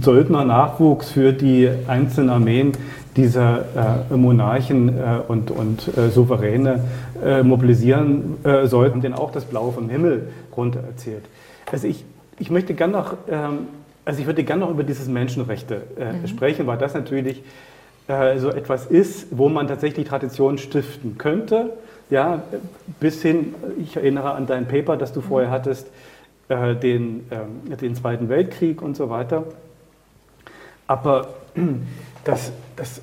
Söldner-Nachwuchs für die einzelnen Armeen dieser äh, Monarchen äh, und, und äh, Souveräne äh, mobilisieren äh, sollten, denen auch das Blaue vom Himmel runter erzählt. Also ich, ich möchte gerne noch, ähm, also ich würde gerne noch über dieses Menschenrechte äh, mhm. sprechen, weil das natürlich so etwas ist, wo man tatsächlich Tradition stiften könnte. Ja, bis hin, ich erinnere an dein Paper, das du vorher mhm. Hattest, den, ähm, den Zweiten Weltkrieg und so weiter. Aber das, das,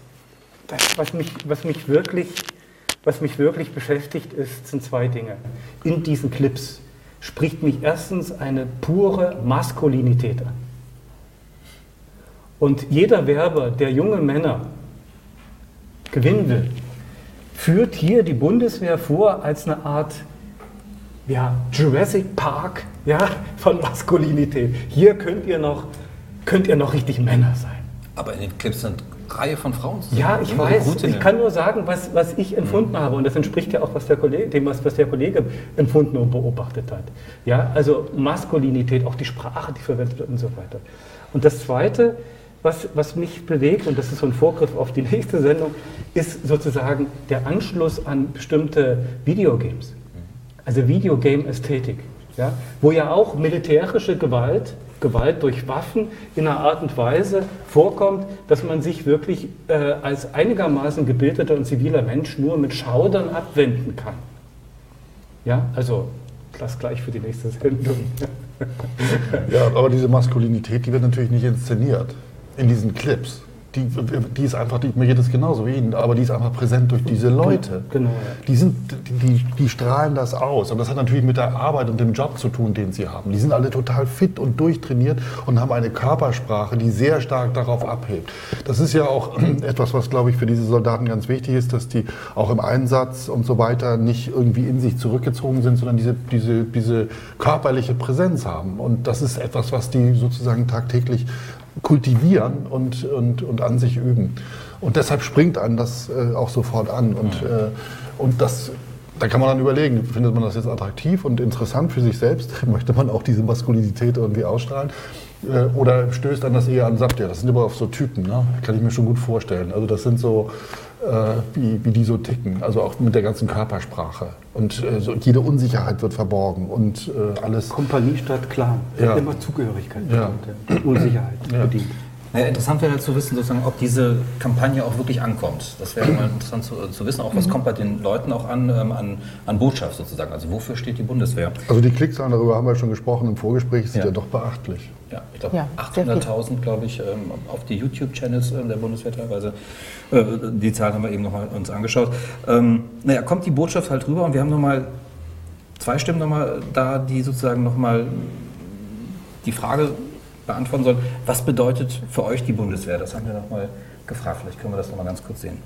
das was, mich, was, mich wirklich, was mich wirklich beschäftigt, ist, sind zwei Dinge. In diesen Clips spricht mich erstens eine pure Maskulinität an. Und jeder Werber, der junge Männer gewinnen will, führt hier die Bundeswehr vor als eine Art ja, Jurassic Park ja, von Maskulinität. Hier könnt ihr, noch, könnt ihr noch richtig Männer sein. Aber in den Clips sind Reihe von Frauen Ja, ich weiß. Ich kann nur sagen, was, was ich empfunden mhm. habe. Und das entspricht ja auch was der Kollege, dem, was, was der Kollege empfunden und beobachtet hat. Ja, also Maskulinität, auch die Sprache, die verwendet wird und so weiter. Und das Zweite, was, was mich bewegt, und das ist so ein Vorgriff auf die nächste Sendung, ist sozusagen der Anschluss an bestimmte Videogames. Also Videogame-Ästhetik. Ja, wo ja auch militärische Gewalt Gewalt durch Waffen in einer Art und Weise vorkommt, dass man sich wirklich äh, als einigermaßen gebildeter und ziviler Mensch nur mit Schaudern abwenden kann. Ja, also das gleich für die nächste Sendung. ja, aber diese Maskulinität, die wird natürlich nicht inszeniert in diesen Clips die, die ist einfach, die, mir geht es genauso wie Ihnen, aber die ist einfach präsent durch diese Leute. Genau. Die, sind, die, die strahlen das aus. Und das hat natürlich mit der Arbeit und dem Job zu tun, den sie haben. Die sind alle total fit und durchtrainiert und haben eine Körpersprache, die sehr stark darauf abhebt. Das ist ja auch etwas, was, glaube ich, für diese Soldaten ganz wichtig ist, dass die auch im Einsatz und so weiter nicht irgendwie in sich zurückgezogen sind, sondern diese, diese, diese körperliche Präsenz haben. Und das ist etwas, was die sozusagen tagtäglich kultivieren und, und, und an sich üben. Und deshalb springt einem das äh, auch sofort an. Und, äh, und das, da kann man dann überlegen, findet man das jetzt attraktiv und interessant für sich selbst? Möchte man auch diese Maskulinität irgendwie ausstrahlen? Äh, oder stößt an das eher an, sagt ja, das sind immer so Typen, ne? kann ich mir schon gut vorstellen. Also das sind so, wie, wie die so ticken, also auch mit der ganzen Körpersprache. Und äh, so, jede Unsicherheit wird verborgen und äh, alles. Kompanie statt Clan. Ja. Immer Zugehörigkeit ja. Unsicherheit ja. bedient. Ja, interessant wäre zu wissen, sozusagen, ob diese Kampagne auch wirklich ankommt. Das wäre mal interessant zu, zu, wissen, auch was mhm. kommt bei den Leuten auch an, ähm, an, an, Botschaft sozusagen. Also wofür steht die Bundeswehr? Also die Klickzahlen, darüber haben wir schon gesprochen im Vorgespräch, sind ja, ja doch beachtlich. Ja, ich glaube ja, 800.000, glaube ich, ähm, auf die YouTube-Channels äh, der Bundeswehr teilweise. Äh, die Zahlen haben wir eben nochmal uns angeschaut. Ähm, naja, kommt die Botschaft halt rüber und wir haben nochmal zwei Stimmen nochmal da, die sozusagen nochmal die Frage beantworten sollen. Was bedeutet für euch die Bundeswehr? Das haben wir nochmal gefragt. Vielleicht können wir das nochmal ganz kurz sehen.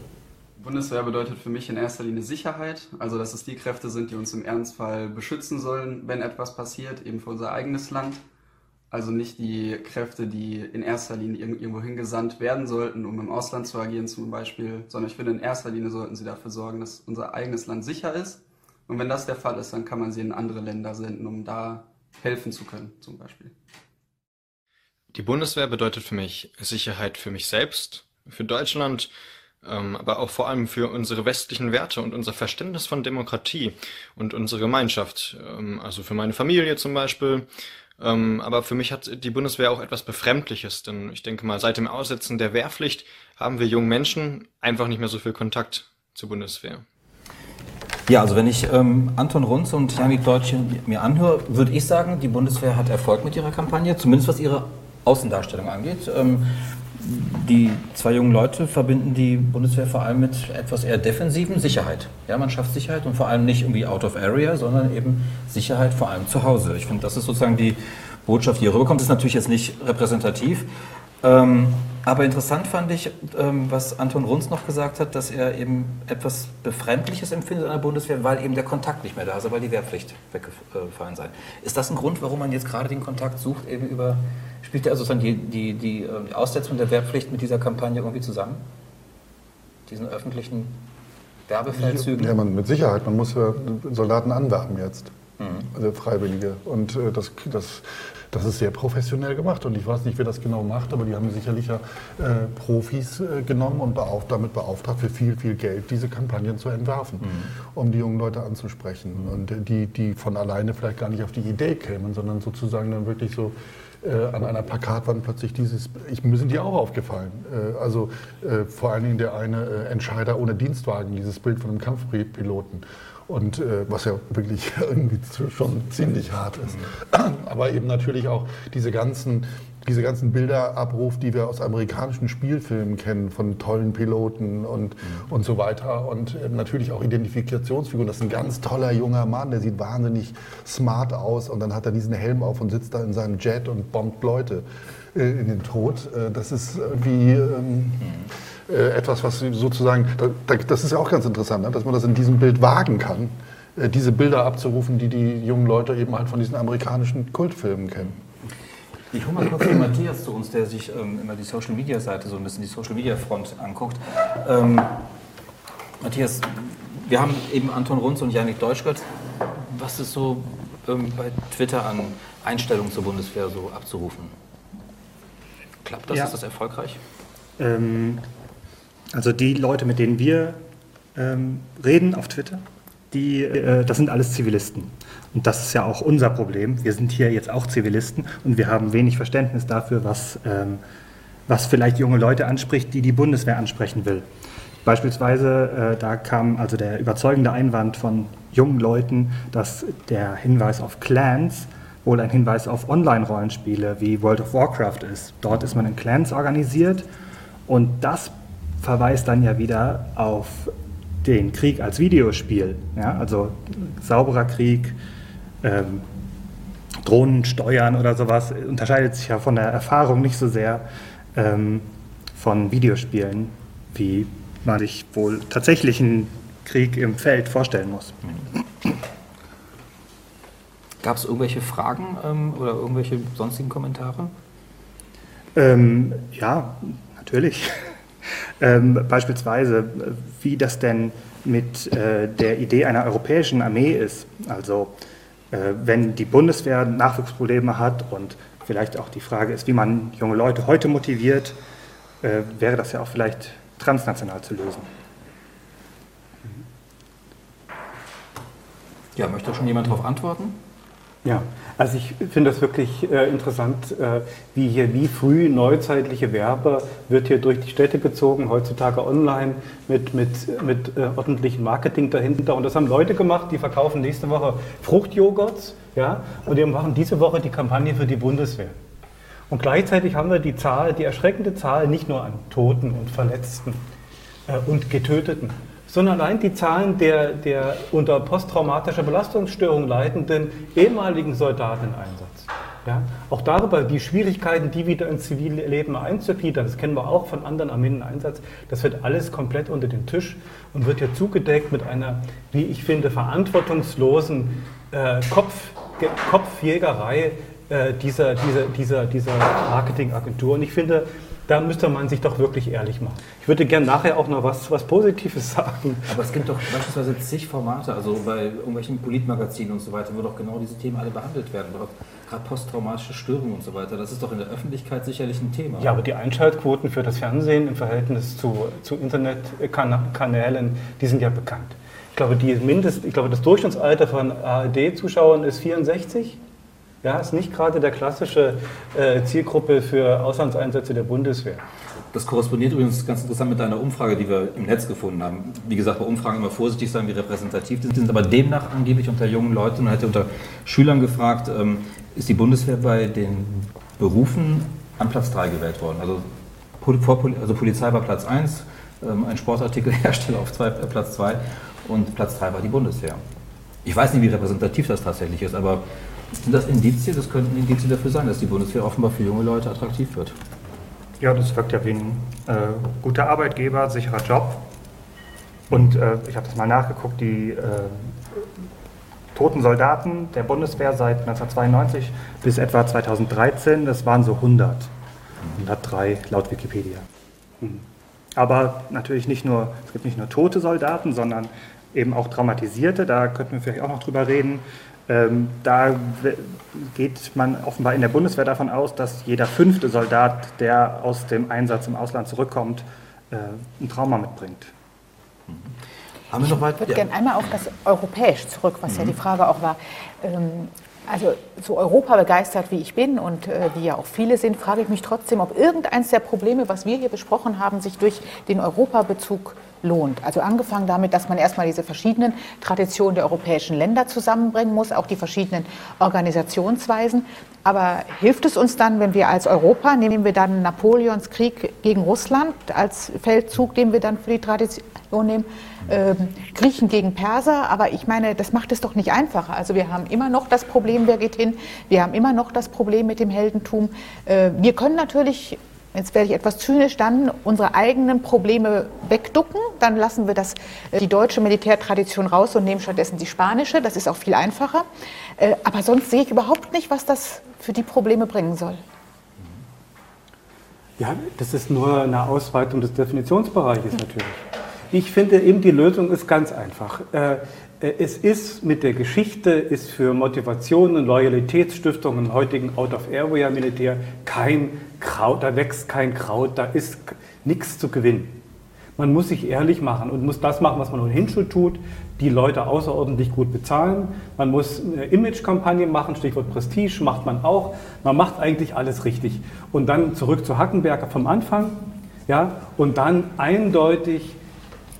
Bundeswehr bedeutet für mich in erster Linie Sicherheit, also dass es die Kräfte sind, die uns im Ernstfall beschützen sollen, wenn etwas passiert, eben für unser eigenes Land. Also nicht die Kräfte, die in erster Linie irgendwo hingesandt werden sollten, um im Ausland zu agieren zum Beispiel, sondern ich finde, in erster Linie sollten sie dafür sorgen, dass unser eigenes Land sicher ist. Und wenn das der Fall ist, dann kann man sie in andere Länder senden, um da helfen zu können zum Beispiel. Die Bundeswehr bedeutet für mich Sicherheit für mich selbst, für Deutschland, ähm, aber auch vor allem für unsere westlichen Werte und unser Verständnis von Demokratie und unsere Gemeinschaft. Ähm, also für meine Familie zum Beispiel. Ähm, aber für mich hat die Bundeswehr auch etwas Befremdliches, denn ich denke mal, seit dem Aussetzen der Wehrpflicht haben wir jungen Menschen einfach nicht mehr so viel Kontakt zur Bundeswehr. Ja, also wenn ich ähm, Anton Runz und Janik Deutsche mir anhöre, würde ich sagen, die Bundeswehr hat Erfolg mit ihrer Kampagne, zumindest was ihre Außendarstellung angeht. Ähm, die zwei jungen Leute verbinden die Bundeswehr vor allem mit etwas eher defensiven Sicherheit. Ja, man schafft Sicherheit und vor allem nicht irgendwie out of area, sondern eben Sicherheit vor allem zu Hause. Ich finde, das ist sozusagen die Botschaft, die hier rüberkommt. Das ist natürlich jetzt nicht repräsentativ. Ähm, aber interessant fand ich, ähm, was Anton Runz noch gesagt hat, dass er eben etwas Befremdliches empfindet an der Bundeswehr, weil eben der Kontakt nicht mehr da ist, weil die Wehrpflicht weggefallen sei. Ist das ein Grund, warum man jetzt gerade den Kontakt sucht, eben über Spielt also dann die, die, die, ähm, die Aussetzung der Wehrpflicht mit dieser Kampagne irgendwie zusammen? Diesen öffentlichen Werbefeldzügen? Ja, man, mit Sicherheit. Man muss ja Soldaten anwerben jetzt. Mhm. Also Freiwillige. Und äh, das, das, das ist sehr professionell gemacht. Und ich weiß nicht, wer das genau macht, aber die haben sicherlich ja äh, Profis äh, genommen und beauf damit beauftragt, für viel, viel Geld diese Kampagnen zu entwerfen, mhm. um die jungen Leute anzusprechen. Mhm. Und äh, die, die von alleine vielleicht gar nicht auf die Idee kämen, sondern sozusagen dann wirklich so äh, an einer Plakatwand plötzlich dieses, ich, mir sind die auch aufgefallen. Äh, also äh, vor allen Dingen der eine äh, Entscheider ohne Dienstwagen, dieses Bild von einem Kampfpiloten. Und äh, was ja wirklich irgendwie schon ziemlich hart ist. Aber eben natürlich auch diese ganzen diese ganzen Bilder abruft, die wir aus amerikanischen Spielfilmen kennen, von tollen Piloten und, mhm. und so weiter. Und äh, natürlich auch Identifikationsfiguren. Das ist ein ganz toller junger Mann, der sieht wahnsinnig smart aus und dann hat er diesen Helm auf und sitzt da in seinem Jet und bombt Leute äh, in den Tod. Äh, das ist irgendwie ähm, mhm. Äh, etwas, was sozusagen, da, das ist ja auch ganz interessant, ne? dass man das in diesem Bild wagen kann, äh, diese Bilder abzurufen, die die jungen Leute eben halt von diesen amerikanischen Kultfilmen kennen. Ich hole mal kurz den Matthias zu uns, der sich ähm, immer die Social Media Seite, so ein bisschen die Social Media Front anguckt. Ähm, Matthias, wir haben eben Anton Runz und Janik Deutschgott. Was ist so ähm, bei Twitter an Einstellungen zur Bundeswehr so abzurufen? Klappt das? Ja. Ist das erfolgreich? Also die Leute, mit denen wir ähm, reden auf Twitter, die, äh, das sind alles Zivilisten. Und das ist ja auch unser Problem. Wir sind hier jetzt auch Zivilisten und wir haben wenig Verständnis dafür, was, ähm, was vielleicht junge Leute anspricht, die die Bundeswehr ansprechen will. Beispielsweise, äh, da kam also der überzeugende Einwand von jungen Leuten, dass der Hinweis auf Clans wohl ein Hinweis auf Online-Rollenspiele wie World of Warcraft ist. Dort ist man in Clans organisiert und das verweist dann ja wieder auf den Krieg als Videospiel. Ja? Also sauberer Krieg, ähm, Drohnen steuern oder sowas, unterscheidet sich ja von der Erfahrung nicht so sehr ähm, von Videospielen, wie man sich wohl tatsächlichen Krieg im Feld vorstellen muss. Gab es irgendwelche Fragen ähm, oder irgendwelche sonstigen Kommentare? Ähm, ja, natürlich. Ähm, beispielsweise, wie das denn mit äh, der Idee einer europäischen Armee ist. Also äh, wenn die Bundeswehr Nachwuchsprobleme hat und vielleicht auch die Frage ist, wie man junge Leute heute motiviert, äh, wäre das ja auch vielleicht transnational zu lösen. Ja, möchte schon jemand darauf antworten? Ja, also ich finde das wirklich äh, interessant, äh, wie hier, wie früh neuzeitliche Werbe wird hier durch die Städte gezogen, heutzutage online mit, mit, mit äh, ordentlichem Marketing dahinter. Und das haben Leute gemacht, die verkaufen nächste Woche Fruchtjoghurts, ja, und die machen diese Woche die Kampagne für die Bundeswehr. Und gleichzeitig haben wir die Zahl, die erschreckende Zahl nicht nur an Toten und Verletzten äh, und Getöteten, sondern allein die Zahlen der, der unter posttraumatischer Belastungsstörung leidenden ehemaligen Soldaten im Einsatz. Ja, auch darüber die Schwierigkeiten, die wieder ins Zivilleben einzugliedern, das kennen wir auch von anderen Armeen im Einsatz, das wird alles komplett unter den Tisch und wird hier zugedeckt mit einer, wie ich finde, verantwortungslosen äh, Kopf, Kopfjägerei äh, dieser, dieser, dieser, dieser Marketingagentur. Und ich finde, da müsste man sich doch wirklich ehrlich machen. Ich würde gerne nachher auch noch was, was Positives sagen. Aber es gibt doch beispielsweise zig Formate, also bei irgendwelchen Politmagazinen und so weiter, wo doch genau diese Themen alle behandelt werden. Gerade posttraumatische Störungen und so weiter. Das ist doch in der Öffentlichkeit sicherlich ein Thema. Ja, aber die Einschaltquoten für das Fernsehen im Verhältnis zu, zu Internetkanälen, die sind ja bekannt. Ich glaube, die Mindest, ich glaube, das Durchschnittsalter von ARD-Zuschauern ist 64. Ja, ist nicht gerade der klassische äh, Zielgruppe für Auslandseinsätze der Bundeswehr. Das korrespondiert übrigens ganz interessant mit deiner Umfrage, die wir im Netz gefunden haben. Wie gesagt, bei Umfragen immer vorsichtig sein, wie repräsentativ die sind, aber demnach angeblich unter jungen Leuten, man hätte unter Schülern gefragt, ähm, ist die Bundeswehr bei den Berufen an Platz 3 gewählt worden. Also, also Polizei war Platz 1, ähm, ein Sportartikelhersteller auf zwei, äh, Platz 2 und Platz 3 war die Bundeswehr. Ich weiß nicht, wie repräsentativ das tatsächlich ist, aber sind das Indizien? Das könnten Indizien dafür sein, dass die Bundeswehr offenbar für junge Leute attraktiv wird. Ja, das wirkt ja wie ein äh, guter Arbeitgeber, sicherer Job. Und äh, ich habe das mal nachgeguckt, die äh, toten Soldaten der Bundeswehr seit 1992 bis etwa 2013, das waren so 100. 103 laut Wikipedia. Mhm. Aber natürlich nicht nur, es gibt nicht nur tote Soldaten, sondern eben auch traumatisierte, da könnten wir vielleicht auch noch drüber reden. Ähm, da geht man offenbar in der Bundeswehr davon aus, dass jeder fünfte Soldat, der aus dem Einsatz im Ausland zurückkommt, äh, ein Trauma mitbringt. Mhm. Haben wir noch weiter? Ich würde ja. gerne einmal auf das Europäisch zurück, was mhm. ja die Frage auch war. Ähm, also so Europa begeistert wie ich bin und äh, wie ja auch viele sind, frage ich mich trotzdem, ob irgendeins der Probleme, was wir hier besprochen haben, sich durch den Europabezug lohnt. Also angefangen damit, dass man erstmal diese verschiedenen Traditionen der europäischen Länder zusammenbringen muss, auch die verschiedenen Organisationsweisen. Aber hilft es uns dann, wenn wir als Europa, nehmen wir dann Napoleons Krieg gegen Russland als Feldzug, den wir dann für die Tradition nehmen, äh, Griechen gegen Perser, aber ich meine, das macht es doch nicht einfacher. Also wir haben immer noch das Problem, wer geht hin, wir haben immer noch das Problem mit dem Heldentum. Äh, wir können natürlich jetzt werde ich etwas zynisch, dann unsere eigenen Probleme wegducken. Dann lassen wir das, äh, die deutsche Militärtradition raus und nehmen stattdessen die spanische. Das ist auch viel einfacher. Äh, aber sonst sehe ich überhaupt nicht, was das für die Probleme bringen soll. Ja, das ist nur eine Ausweitung des Definitionsbereiches natürlich. Ich finde eben, die Lösung ist ganz einfach. Äh, es ist mit der Geschichte, ist für Motivation und Loyalitätsstiftungen im heutigen Out-of-Area-Militär kein Kraut, da wächst kein Kraut, da ist nichts zu gewinnen. Man muss sich ehrlich machen und muss das machen, was man ohnehin schon tut, die Leute außerordentlich gut bezahlen. Man muss eine Image-Kampagne machen, Stichwort Prestige macht man auch. Man macht eigentlich alles richtig. Und dann zurück zu Hackenberger vom Anfang, ja, und dann eindeutig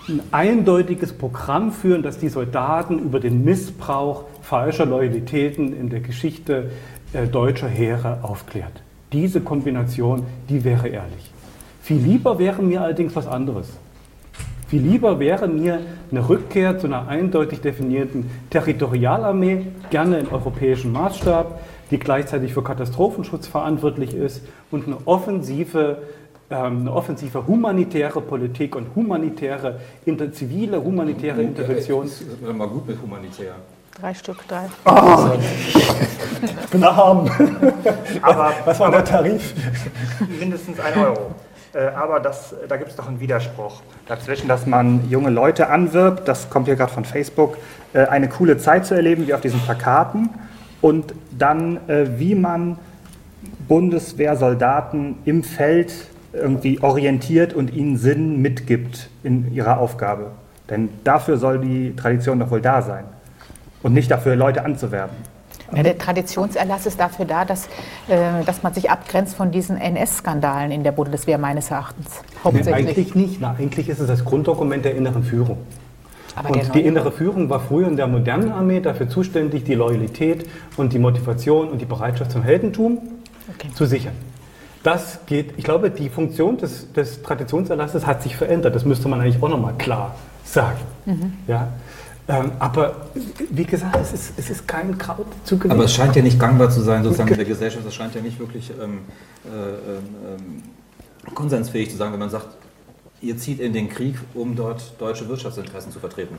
ein eindeutiges Programm führen, das die Soldaten über den Missbrauch falscher Loyalitäten in der Geschichte äh, deutscher Heere aufklärt. Diese Kombination, die wäre ehrlich. Viel lieber wäre mir allerdings was anderes. Viel lieber wäre mir eine Rückkehr zu einer eindeutig definierten Territorialarmee, gerne in europäischem Maßstab, die gleichzeitig für Katastrophenschutz verantwortlich ist und eine offensive, ähm, eine offensive humanitäre Politik und humanitäre, zivile humanitäre Intervention. Das ist mal gut mit humanitär. Drei Stück, drei. Oh, ich bin arm. Aber, Was war der Tarif? mindestens ein Euro. Äh, Aber das, da gibt es doch einen Widerspruch dazwischen, dass man junge Leute anwirbt, das kommt hier gerade von Facebook, äh, eine coole Zeit zu erleben, wie auf diesen Plakaten, und dann, äh, wie man Bundeswehrsoldaten im Feld irgendwie orientiert und ihnen Sinn mitgibt in ihrer Aufgabe. Denn dafür soll die Tradition doch wohl da sein und nicht dafür, Leute anzuwerben. Ja, der Traditionserlass ist dafür da, dass, äh, dass man sich abgrenzt von diesen NS-Skandalen in der Bundeswehr meines Erachtens. Nee, Hauptsächlich. eigentlich nicht. Na, eigentlich ist es das Grunddokument der inneren Führung. Aber Und die innere Führung war früher in der modernen Armee dafür zuständig, die Loyalität und die Motivation und die Bereitschaft zum Heldentum Okay. zu sichern. Das geht, ich glaube, die Funktion des, des Traditionserlasses hat sich verändert. Das müsste man eigentlich auch nochmal klar sagen. Mhm. Ja? Ähm, aber wie gesagt, es ist, es ist kein Kraut zu gewinnen. Aber es scheint ja nicht gangbar zu sein, sozusagen in der Gesellschaft. Es scheint ja nicht wirklich ähm, äh, ähm, konsensfähig zu sein, wenn man sagt, ihr zieht in den Krieg, um dort deutsche Wirtschaftsinteressen zu vertreten.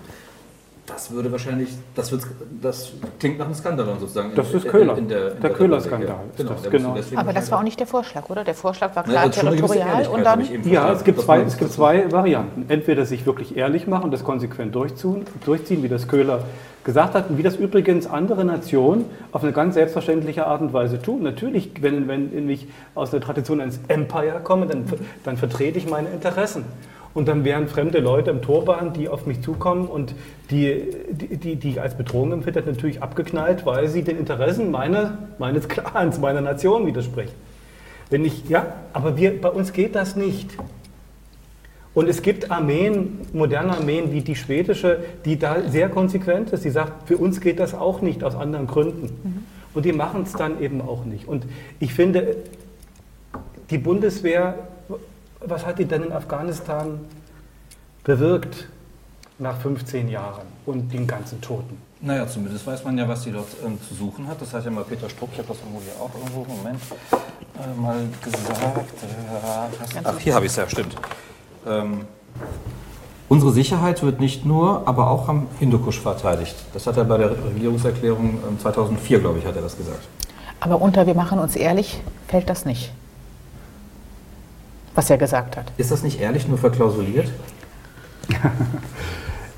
Das würde wahrscheinlich, das, wird, das klingt nach einem Skandal sozusagen. Das in- ist Köhler. In, in der, in Der Köhler-Skandal Genau, genau. Aber das war auch nicht der Vorschlag, oder? Der Vorschlag war Na, klar gewisse territorial und dann. Ja, es gibt, zwei, es gibt zwei Varianten. Entweder sich wirklich ehrlich machen und das konsequent durchziehen, durchziehen, wie das Köhler gesagt hat, und wie das übrigens andere Nationen auf eine ganz selbstverständliche Art und Weise tun. Natürlich, wenn, wenn ich aus der Tradition eines Empire komme, dann, dann vertrete ich meine Interessen. Und dann wären fremde Leute im Turban, die auf mich zukommen und die, die, die, die ich als Bedrohung empfindet, natürlich abgeknallt, weil sie den Interessen meiner, meines Clans, meiner Nation widersprechen. Wenn ich, ja, aber wir, bei uns geht das nicht. Und es gibt Armeen, moderne Armeen wie die schwedische, die da sehr konsequent ist. Die sagt, für uns geht das auch nicht aus anderen Gründen. Und die machen es dann eben auch nicht. Und ich finde, die Bundeswehr, was hat die denn in Afghanistan bewirkt nach 15 Jahren und den ganzen Toten? Naja, zumindest weiß man ja, was sie dort ähm, zu suchen hat. Das hat ja mal Peter Struck, ich habe das irgendwo hier auch irgendwo, Moment, äh, mal gesagt. Äh, Ach, hier habe ich es ja, stimmt. Ähm, unsere Sicherheit wird nicht nur, aber auch am Hindukusch verteidigt. Das hat er bei der Regierungserklärung ähm, 2004, glaube ich, hat er das gesagt. Aber unter wir machen uns ehrlich, fällt das nicht. Was er gesagt hat. Ist das nicht ehrlich, nur verklausuliert?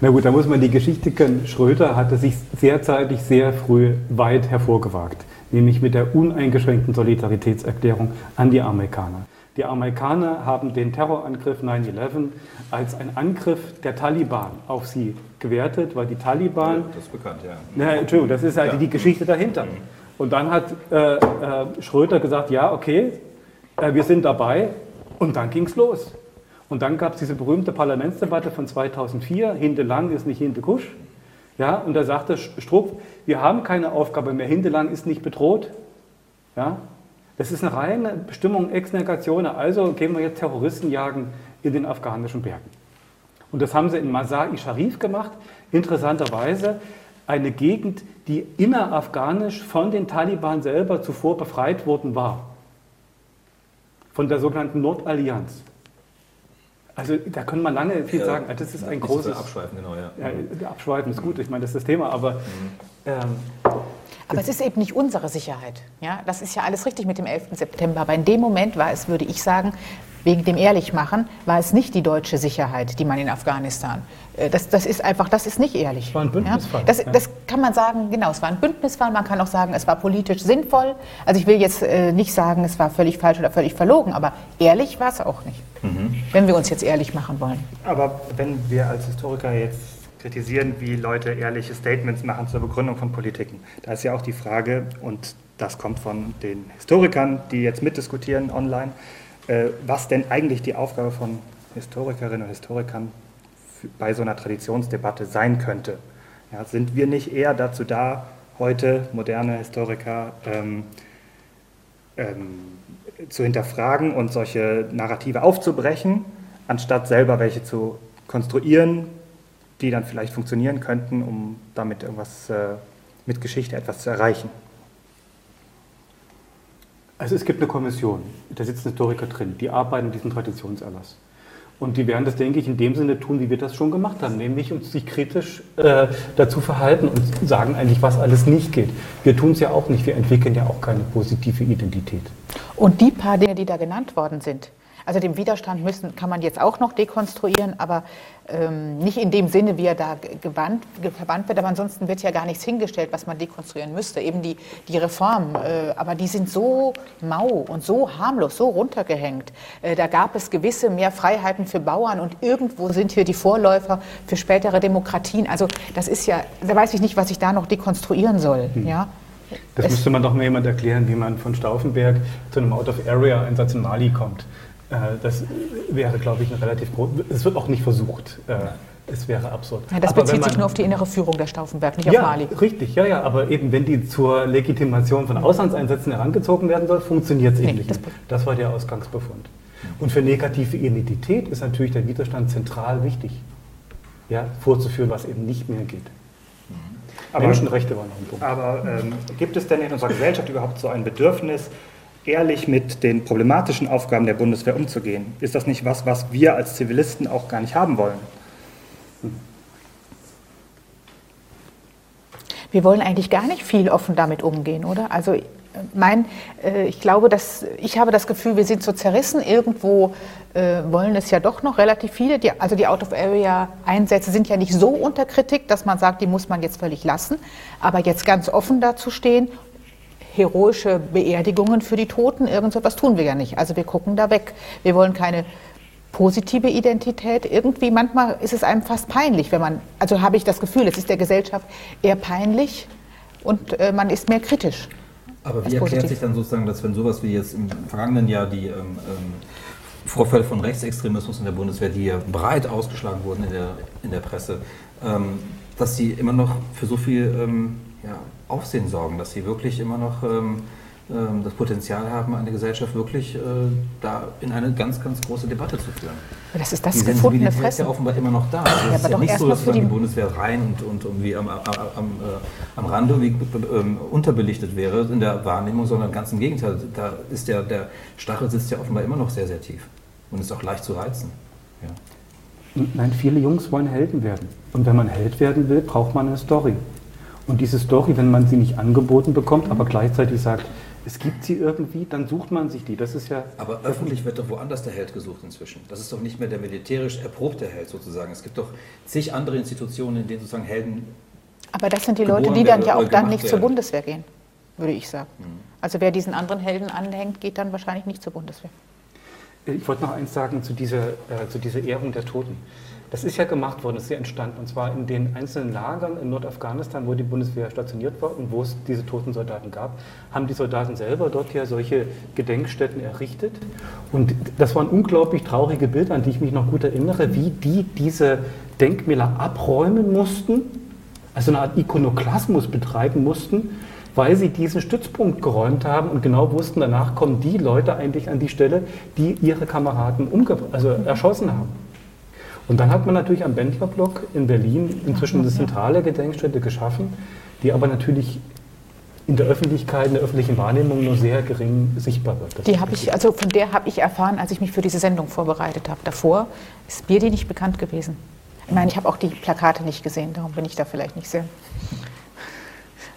Na gut, da muss man die Geschichte kennen. Schröder hatte sich sehr zeitig, sehr früh weit hervorgewagt, nämlich mit der uneingeschränkten Solidaritätserklärung an die Amerikaner. Die Amerikaner haben den Terrorangriff 9-11 als einen Angriff der Taliban auf sie gewertet, weil die Taliban Das ist bekannt, ja. Na, Entschuldigung, das ist halt Ja. die Geschichte dahinter. Und dann hat äh, äh, Schröder gesagt, ja, okay, äh, wir sind dabei. Und dann ging es los. Und dann gab es diese berühmte Parlamentsdebatte von 2004, Hindelang ist nicht Hindekusch. Ja, und da sagte Strupp, wir haben keine Aufgabe mehr, Hindelang ist nicht bedroht. Ja, das ist eine reine Bestimmung ex negatione, also gehen wir jetzt Terroristen jagen in den afghanischen Bergen. Und das haben sie in Masai Sharif gemacht, interessanterweise eine Gegend, die innerafghanisch von den Taliban selber zuvor befreit worden war. Von der sogenannten Nordallianz. Also da können wir lange viel ja, sagen. Das ist ein großes. Abschweifen, genau, ja. ja. Abschweifen ist gut, ich meine, das ist das Thema, aber. Mhm. Ähm, aber es ist eben nicht unsere Sicherheit. Ja? Das ist ja alles richtig mit dem 11. September. Aber in dem Moment war es, würde ich sagen, wegen dem Ehrlichmachen, war es nicht die deutsche Sicherheit, die man in Afghanistan. Äh, das, das ist einfach, das ist nicht ehrlich. Es war ein Bündnisfall. Ja? Das, das, kann man sagen, genau, es war ein Bündnisfall. Man kann auch sagen, es war politisch sinnvoll. Also ich will jetzt äh, nicht sagen, es war völlig falsch oder völlig verlogen, aber ehrlich war es auch nicht. Mhm. Wenn wir uns jetzt ehrlich machen wollen. Aber wenn wir als Historiker jetzt kritisieren, wie Leute ehrliche Statements machen zur Begründung von Politiken, da ist ja auch die Frage, und das kommt von den Historikern, die jetzt mitdiskutieren online, was denn eigentlich die Aufgabe von Historikerinnen und Historikern bei so einer Traditionsdebatte sein könnte. Ja, sind wir nicht eher dazu da, heute moderne Historiker ähm, ähm, zu hinterfragen und solche Narrative aufzubrechen, anstatt selber welche zu konstruieren, die dann vielleicht funktionieren könnten, um damit irgendwas äh, mit Geschichte etwas zu erreichen? Also es gibt eine Kommission, da sitzen Historiker drin, die arbeiten an diesem Traditionserlass. Und die werden das, denke ich, in dem Sinne tun, wie wir das schon gemacht haben, nämlich uns sich kritisch äh, dazu verhalten und sagen eigentlich, was alles nicht geht. Wir tun es ja auch nicht, wir entwickeln ja auch keine positive Identität. Und die paar Dinge, die da genannt worden sind, also den Widerstand müssen, kann man jetzt auch noch dekonstruieren, aber ähm, nicht in dem Sinne, wie er da gewandt, verbannt wird. Aber ansonsten wird ja gar nichts hingestellt, was man dekonstruieren müsste. Eben die, die Reformen. Äh, aber die sind so mau und so harmlos, so runtergehängt. Äh, da gab es gewisse mehr Freiheiten für Bauern und irgendwo sind hier die Vorläufer für spätere Demokratien. Also das ist ja, da weiß ich nicht, was ich da noch dekonstruieren soll. Hm. Ja? Das es müsste man doch mal jemand erklären, wie man von Stauffenberg zu einem Out-of-Area-Einsatz in Mali kommt. Äh, das wäre, glaube ich, ein relativ groß. Es wird auch nicht versucht. Äh, es wäre absurd. Ja, das aber bezieht man, sich nur auf die innere Führung der Stauffenberg, nicht ja, auf Mali. Richtig, ja, ja. Aber eben, wenn die zur Legitimation von Auslandseinsätzen herangezogen werden soll, funktioniert es nee, eben nicht. Das, das, war der Ausgangsbefund. Und für negative Identität ist natürlich der Widerstand zentral wichtig, ja, vorzuführen, was eben nicht mehr geht. Aber, Menschenrechte waren noch ein Punkt. Aber ähm, gibt es denn in unserer Gesellschaft überhaupt so ein Bedürfnis, ehrlich mit den problematischen Aufgaben der Bundeswehr umzugehen? Ist das nicht was, was wir als Zivilisten auch gar nicht haben wollen? Wir wollen eigentlich gar nicht viel offen damit umgehen, oder? Also äh, mein, äh, ich glaube, dass ich habe das Gefühl, wir sind so zerrissen. Irgendwo äh, wollen es ja doch noch relativ viele. Die, also die Out-of-Area-Einsätze sind ja nicht so unter Kritik, dass man sagt, die muss man jetzt völlig lassen. Aber jetzt ganz offen dazu stehen heroische Beerdigungen für die Toten, irgend so etwas tun wir ja nicht. Also wir gucken da weg. Wir wollen keine positive Identität. Irgendwie manchmal ist es einem fast peinlich, wenn man, also habe ich das Gefühl, es ist der Gesellschaft eher peinlich und äh, man ist mehr kritisch. Aber wie erklärt positiv. sich dann sozusagen, dass wenn sowas wie jetzt im vergangenen Jahr die ähm, ähm, Vorfälle von Rechtsextremismus in der Bundeswehr, die ja breit ausgeschlagen wurden in der, in der Presse, ähm, dass sie immer noch für so viel ähm, ja, Aufsehen sorgen, dass sie wirklich immer noch ähm, ähm, das Potenzial haben, eine Gesellschaft wirklich äh, da in eine ganz, ganz große Debatte zu führen. Das ist das die gefundene Fressen. ist ja offenbar immer noch da. Also ja, es ist ja nicht so, dass die Bundeswehr rein und, und irgendwie am, am, am, äh, am Rande irgendwie, ähm, unterbelichtet wäre in der Wahrnehmung, sondern ganz im Gegenteil. Da ist der, der Stachel sitzt ja offenbar immer noch sehr, sehr tief und ist auch leicht zu reizen. Ja. Nein, viele Jungs wollen Helden werden. Und wenn man Held werden will, braucht man eine Story. Und diese Story, wenn man sie nicht angeboten bekommt, aber gleichzeitig sagt, es gibt sie irgendwie, dann sucht man sich die. Das ist ja. Aber öffentlich wird doch woanders der Held gesucht inzwischen. Das ist doch nicht mehr der militärisch erprobte Held sozusagen. Es gibt doch zig andere Institutionen, in denen sozusagen Helden. Aber das sind die Leute, die dann ja auch dann nicht werden. zur Bundeswehr gehen, würde ich sagen. Mhm. Also wer diesen anderen Helden anhängt, geht dann wahrscheinlich nicht zur Bundeswehr. Ich wollte noch eins sagen zu dieser, äh, zu dieser Ehrung der Toten. Das ist ja gemacht worden, das ist ja entstanden. Und zwar in den einzelnen Lagern in Nordafghanistan, wo die Bundeswehr stationiert war und wo es diese toten Soldaten gab, haben die Soldaten selber dort ja solche Gedenkstätten errichtet. Und das waren unglaublich traurige Bilder, an die ich mich noch gut erinnere, wie die diese Denkmäler abräumen mussten, also eine Art Ikonoklasmus betreiben mussten, weil sie diesen Stützpunkt geräumt haben und genau wussten, danach kommen die Leute eigentlich an die Stelle, die ihre Kameraden also erschossen haben. Und dann hat man natürlich am Bendlerblock in Berlin inzwischen eine zentrale Gedenkstätte geschaffen, die aber natürlich in der Öffentlichkeit, in der öffentlichen Wahrnehmung nur sehr gering sichtbar wird. die habe ich, also von der habe ich erfahren, als ich mich für diese Sendung vorbereitet habe. Davor ist mir die nicht bekannt gewesen. Ich meine, ich habe auch die Plakate nicht gesehen, darum bin ich da vielleicht nicht sehr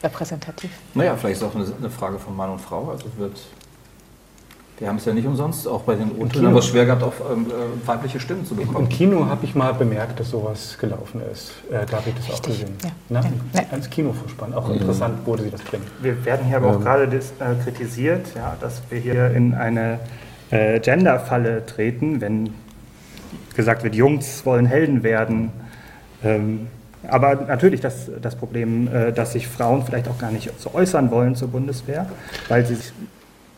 repräsentativ. Naja, vielleicht ist es auch eine, Frage von Mann und Frau. Also wird wir haben es ja nicht umsonst auch bei den O-Tönen haben wir es schwer gehabt, auf ähm, äh, weibliche Stimmen zu bekommen. Im Kino habe ich mal bemerkt, dass sowas gelaufen ist. Äh, da habe ich das auch gesehen. Ja. Na, ja. Als Kinovorspann. Auch interessant, wo sie das bringen. Wir werden hier aber auch ähm. gerade äh, kritisiert, ja, dass wir hier in eine äh, Gender-Falle treten, wenn gesagt wird, Jungs wollen Helden werden. Ähm, aber natürlich das, das Problem, äh, dass sich Frauen vielleicht auch gar nicht so äußern wollen zur Bundeswehr, weil sie sich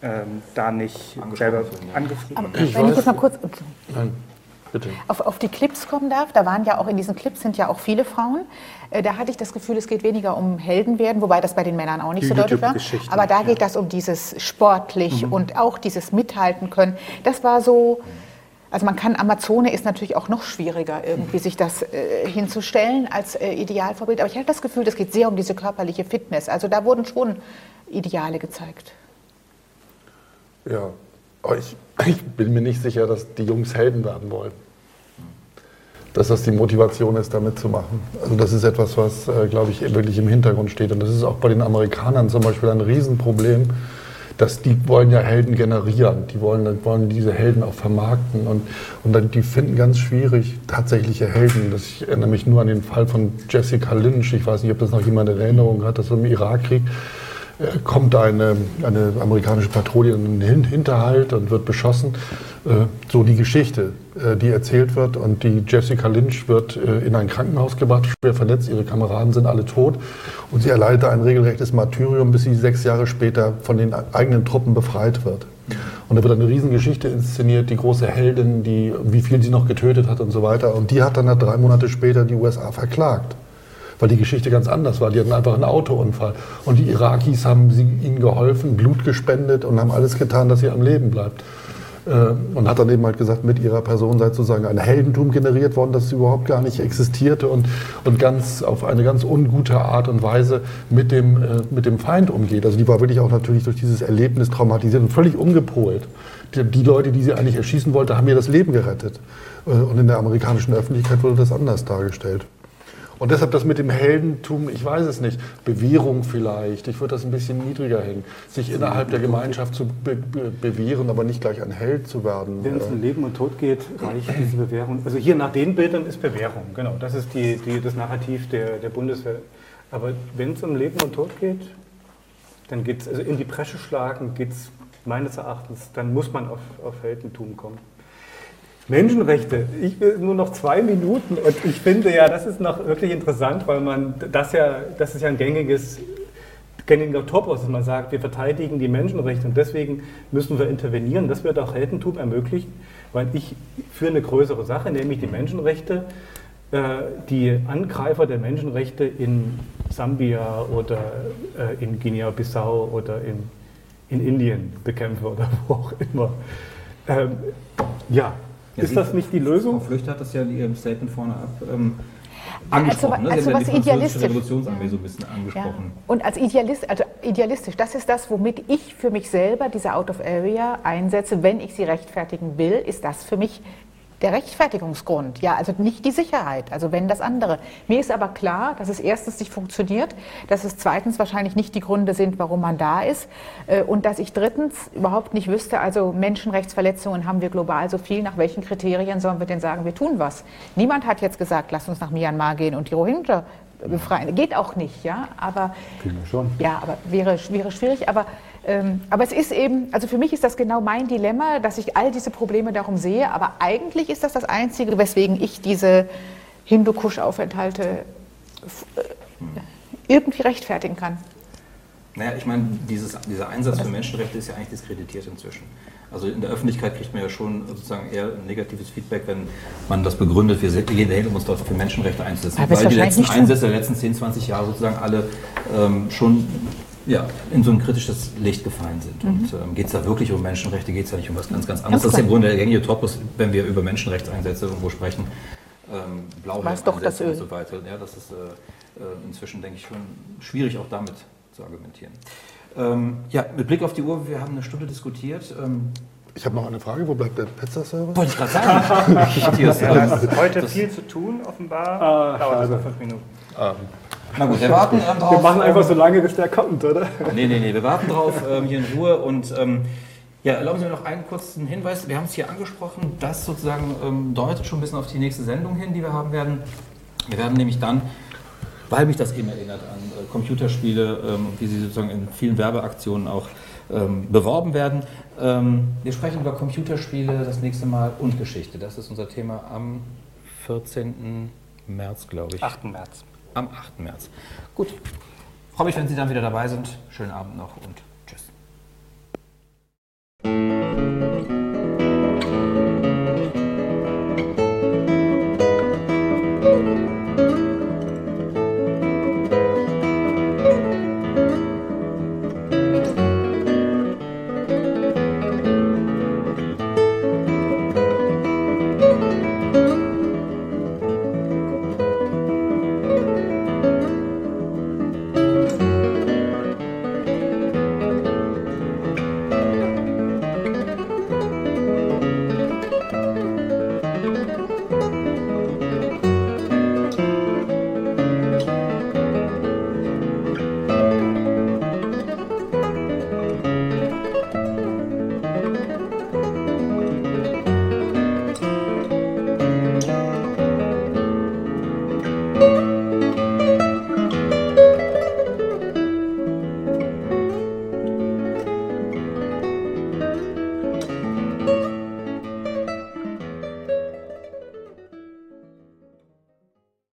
ähm, da nicht selber angefragt Wenn ich jetzt mal kurz Nein, Auf, auf, die Clips kommen darf, da waren ja auch in diesen Clips sind ja auch viele Frauen. Äh, da hatte ich das Gefühl, es geht weniger um Heldenwerden, wobei das bei den Männern auch nicht die so deutlich war. Aber da geht das um dieses sportlich mhm. und auch dieses Mithalten können. Das war so. Also man kann, Amazone ist natürlich auch noch schwieriger, irgendwie sich das äh, hinzustellen als äh, Idealvorbild. Aber ich hatte das Gefühl, es geht sehr um diese körperliche Fitness. Also da wurden schon Ideale gezeigt. Ja, aber ich, ich bin mir nicht sicher, dass die Jungs Helden werden wollen. Dass das die Motivation ist, damit zu machen. Also das ist etwas, was, äh, glaube ich, wirklich im Hintergrund steht. Und das ist auch bei den Amerikanern zum Beispiel ein Riesenproblem, dass die wollen ja Helden generieren. Die wollen, wollen diese Helden auch vermarkten. Und, und dann, die finden ganz schwierig tatsächliche Helden. Das, ich erinnere mich nur an den Fall von Jessica Lynch. Ich weiß nicht, ob das noch jemand in Erinnerung hat. Das im Irakkrieg kommt eine, eine amerikanische Patrouille in den Hinterhalt und wird beschossen. Äh, so die Geschichte, äh, die erzählt wird. Und die Jessica Lynch wird äh, in ein Krankenhaus gebracht, schwer verletzt. Ihre Kameraden sind alle tot. Und sie erleidet ein regelrechtes Martyrium, bis sie sechs Jahre später von den eigenen Truppen befreit wird. Und da wird eine Riesengeschichte inszeniert, die große Heldin, die, wie viel sie noch getötet hat und so weiter. Und die hat dann drei Monate später die USA verklagt weil die Geschichte ganz anders war. Die hatten einfach einen Autounfall. Und die Irakis haben sie, ihnen geholfen, Blut gespendet und haben alles getan, dass sie am Leben bleibt. Äh, und hat dann eben halt gesagt, mit ihrer Person sei sozusagen ein Heldentum generiert worden, das überhaupt gar nicht existierte und, und ganz auf eine ganz ungute Art und Weise mit dem, äh, mit dem Feind umgeht. Also die war wirklich auch natürlich durch dieses Erlebnis traumatisiert und völlig umgepolt. Die, die Leute, die sie eigentlich erschießen wollte, haben ihr das Leben gerettet. Äh, und in der amerikanischen Öffentlichkeit wurde das anders dargestellt. Und deshalb das mit dem Heldentum, ich weiß es nicht, Bewährung vielleicht, ich würde das ein bisschen niedriger hängen, sich innerhalb der Gemeinschaft zu be be bewähren, aber nicht gleich ein Held zu werden. Wenn es um Leben und Tod geht, reicht diese Bewährung. Also hier nach den Bildern ist Bewährung, genau, das ist die, die, das Narrativ der, der Bundeswehr. Aber wenn es um Leben und Tod geht, dann geht es, also in die Bresche schlagen, geht es meines Erachtens, dann muss man auf, auf Heldentum kommen. Menschenrechte. Ich will nur noch zwei Minuten und ich finde ja, das ist noch wirklich interessant, weil man das ja, das ist ja ein gängiges, gängiger Topos, dass man sagt, wir verteidigen die Menschenrechte und deswegen müssen wir intervenieren. Das wird auch Heldentum ermöglichen, weil ich für eine größere Sache, nämlich die Menschenrechte, äh, die Angreifer der Menschenrechte in Sambia oder äh, in Guinea-Bissau oder in, in Indien bekämpfe oder wo auch immer. Ähm, ja, ja, ist das nicht die Lösung? Frau Flüchter hat das ja in ihrem Statement vorne ab ähm, angesprochen. Also, also was ja idealistisch. Revolutionsarmee so ein bisschen angesprochen. Ja. Und als Idealist, also idealistisch, das ist das, womit ich für mich selber diese Out of Area einsetze, wenn ich sie rechtfertigen will, ist das für mich der Rechtfertigungsgrund, ja, also nicht die Sicherheit, also wenn das andere. Mir ist aber klar, dass es erstens nicht funktioniert, dass es zweitens wahrscheinlich nicht die Gründe sind, warum man da ist äh, und dass ich drittens überhaupt nicht wüsste, also Menschenrechtsverletzungen haben wir global so viel, nach welchen Kriterien sollen wir denn sagen, wir tun was? Niemand hat jetzt gesagt, lass uns nach Myanmar gehen und die Rohingya befreien. Geht auch nicht, ja, aber, schon. ja, aber wäre, wäre schwierig, aber aber es ist eben, also für mich ist das genau mein Dilemma, dass ich all diese Probleme darum sehe, aber eigentlich ist das das Einzige, weswegen ich diese Hindukusch-Aufenthalte äh, irgendwie rechtfertigen kann. Naja, ich meine, dieses, dieser Einsatz für Menschenrechte ist ja eigentlich diskreditiert inzwischen. Also in der Öffentlichkeit kriegt man ja schon sozusagen eher negatives Feedback, wenn man das begründet, wir um uns dort für Menschenrechte einzusetzen. Aber weil die letzten Einsätze der letzten 10, 20 Jahre sozusagen alle ähm, schon ja, in so ein kritisches Licht gefallen sind. Mhm. Und ähm, geht es da wirklich um Menschenrechte, geht es da nicht um was ganz, ganz anderes. das ist im Grunde der gängige Topos, wenn wir über Menschenrechtseinsätze irgendwo sprechen. Ähm, Blauhelm-Einsätze und so weiter. Ja, das ist äh, äh, inzwischen, denke ich, schon schwierig auch damit zu argumentieren. Ähm, ja, mit Blick auf die Uhr, wir haben eine Stunde diskutiert. Ähm, ich habe noch eine Frage, wo bleibt der Pizza-Server? Wollte ich gerade sagen. Ja, ist heute viel zu tun, offenbar. Ah, Dauert also fünf Minuten. Ah. Na gut, wir warten ähm, drauf. Wir machen einfach so lange, bis der kommt, oder? Nee, nee, nee, wir warten drauf, ähm, hier in Ruhe. Und ähm, ja, erlauben Sie mir noch einen kurzen Hinweis. Wir haben es hier angesprochen, das sozusagen ähm, deutet schon ein bisschen auf die nächste Sendung hin, die wir haben werden. Wir werden nämlich dann weil mich das eben erinnert an äh, Computerspiele, ähm, wie sie sozusagen in vielen Werbeaktionen auch ähm, beworben werden. Ähm, wir sprechen über Computerspiele das nächste Mal und Geschichte. Das ist unser Thema am 14. März, glaube ich. 8. März am 8. März. Gut, freue mich, wenn Sie dann wieder dabei sind. Schönen Abend noch und tschüss.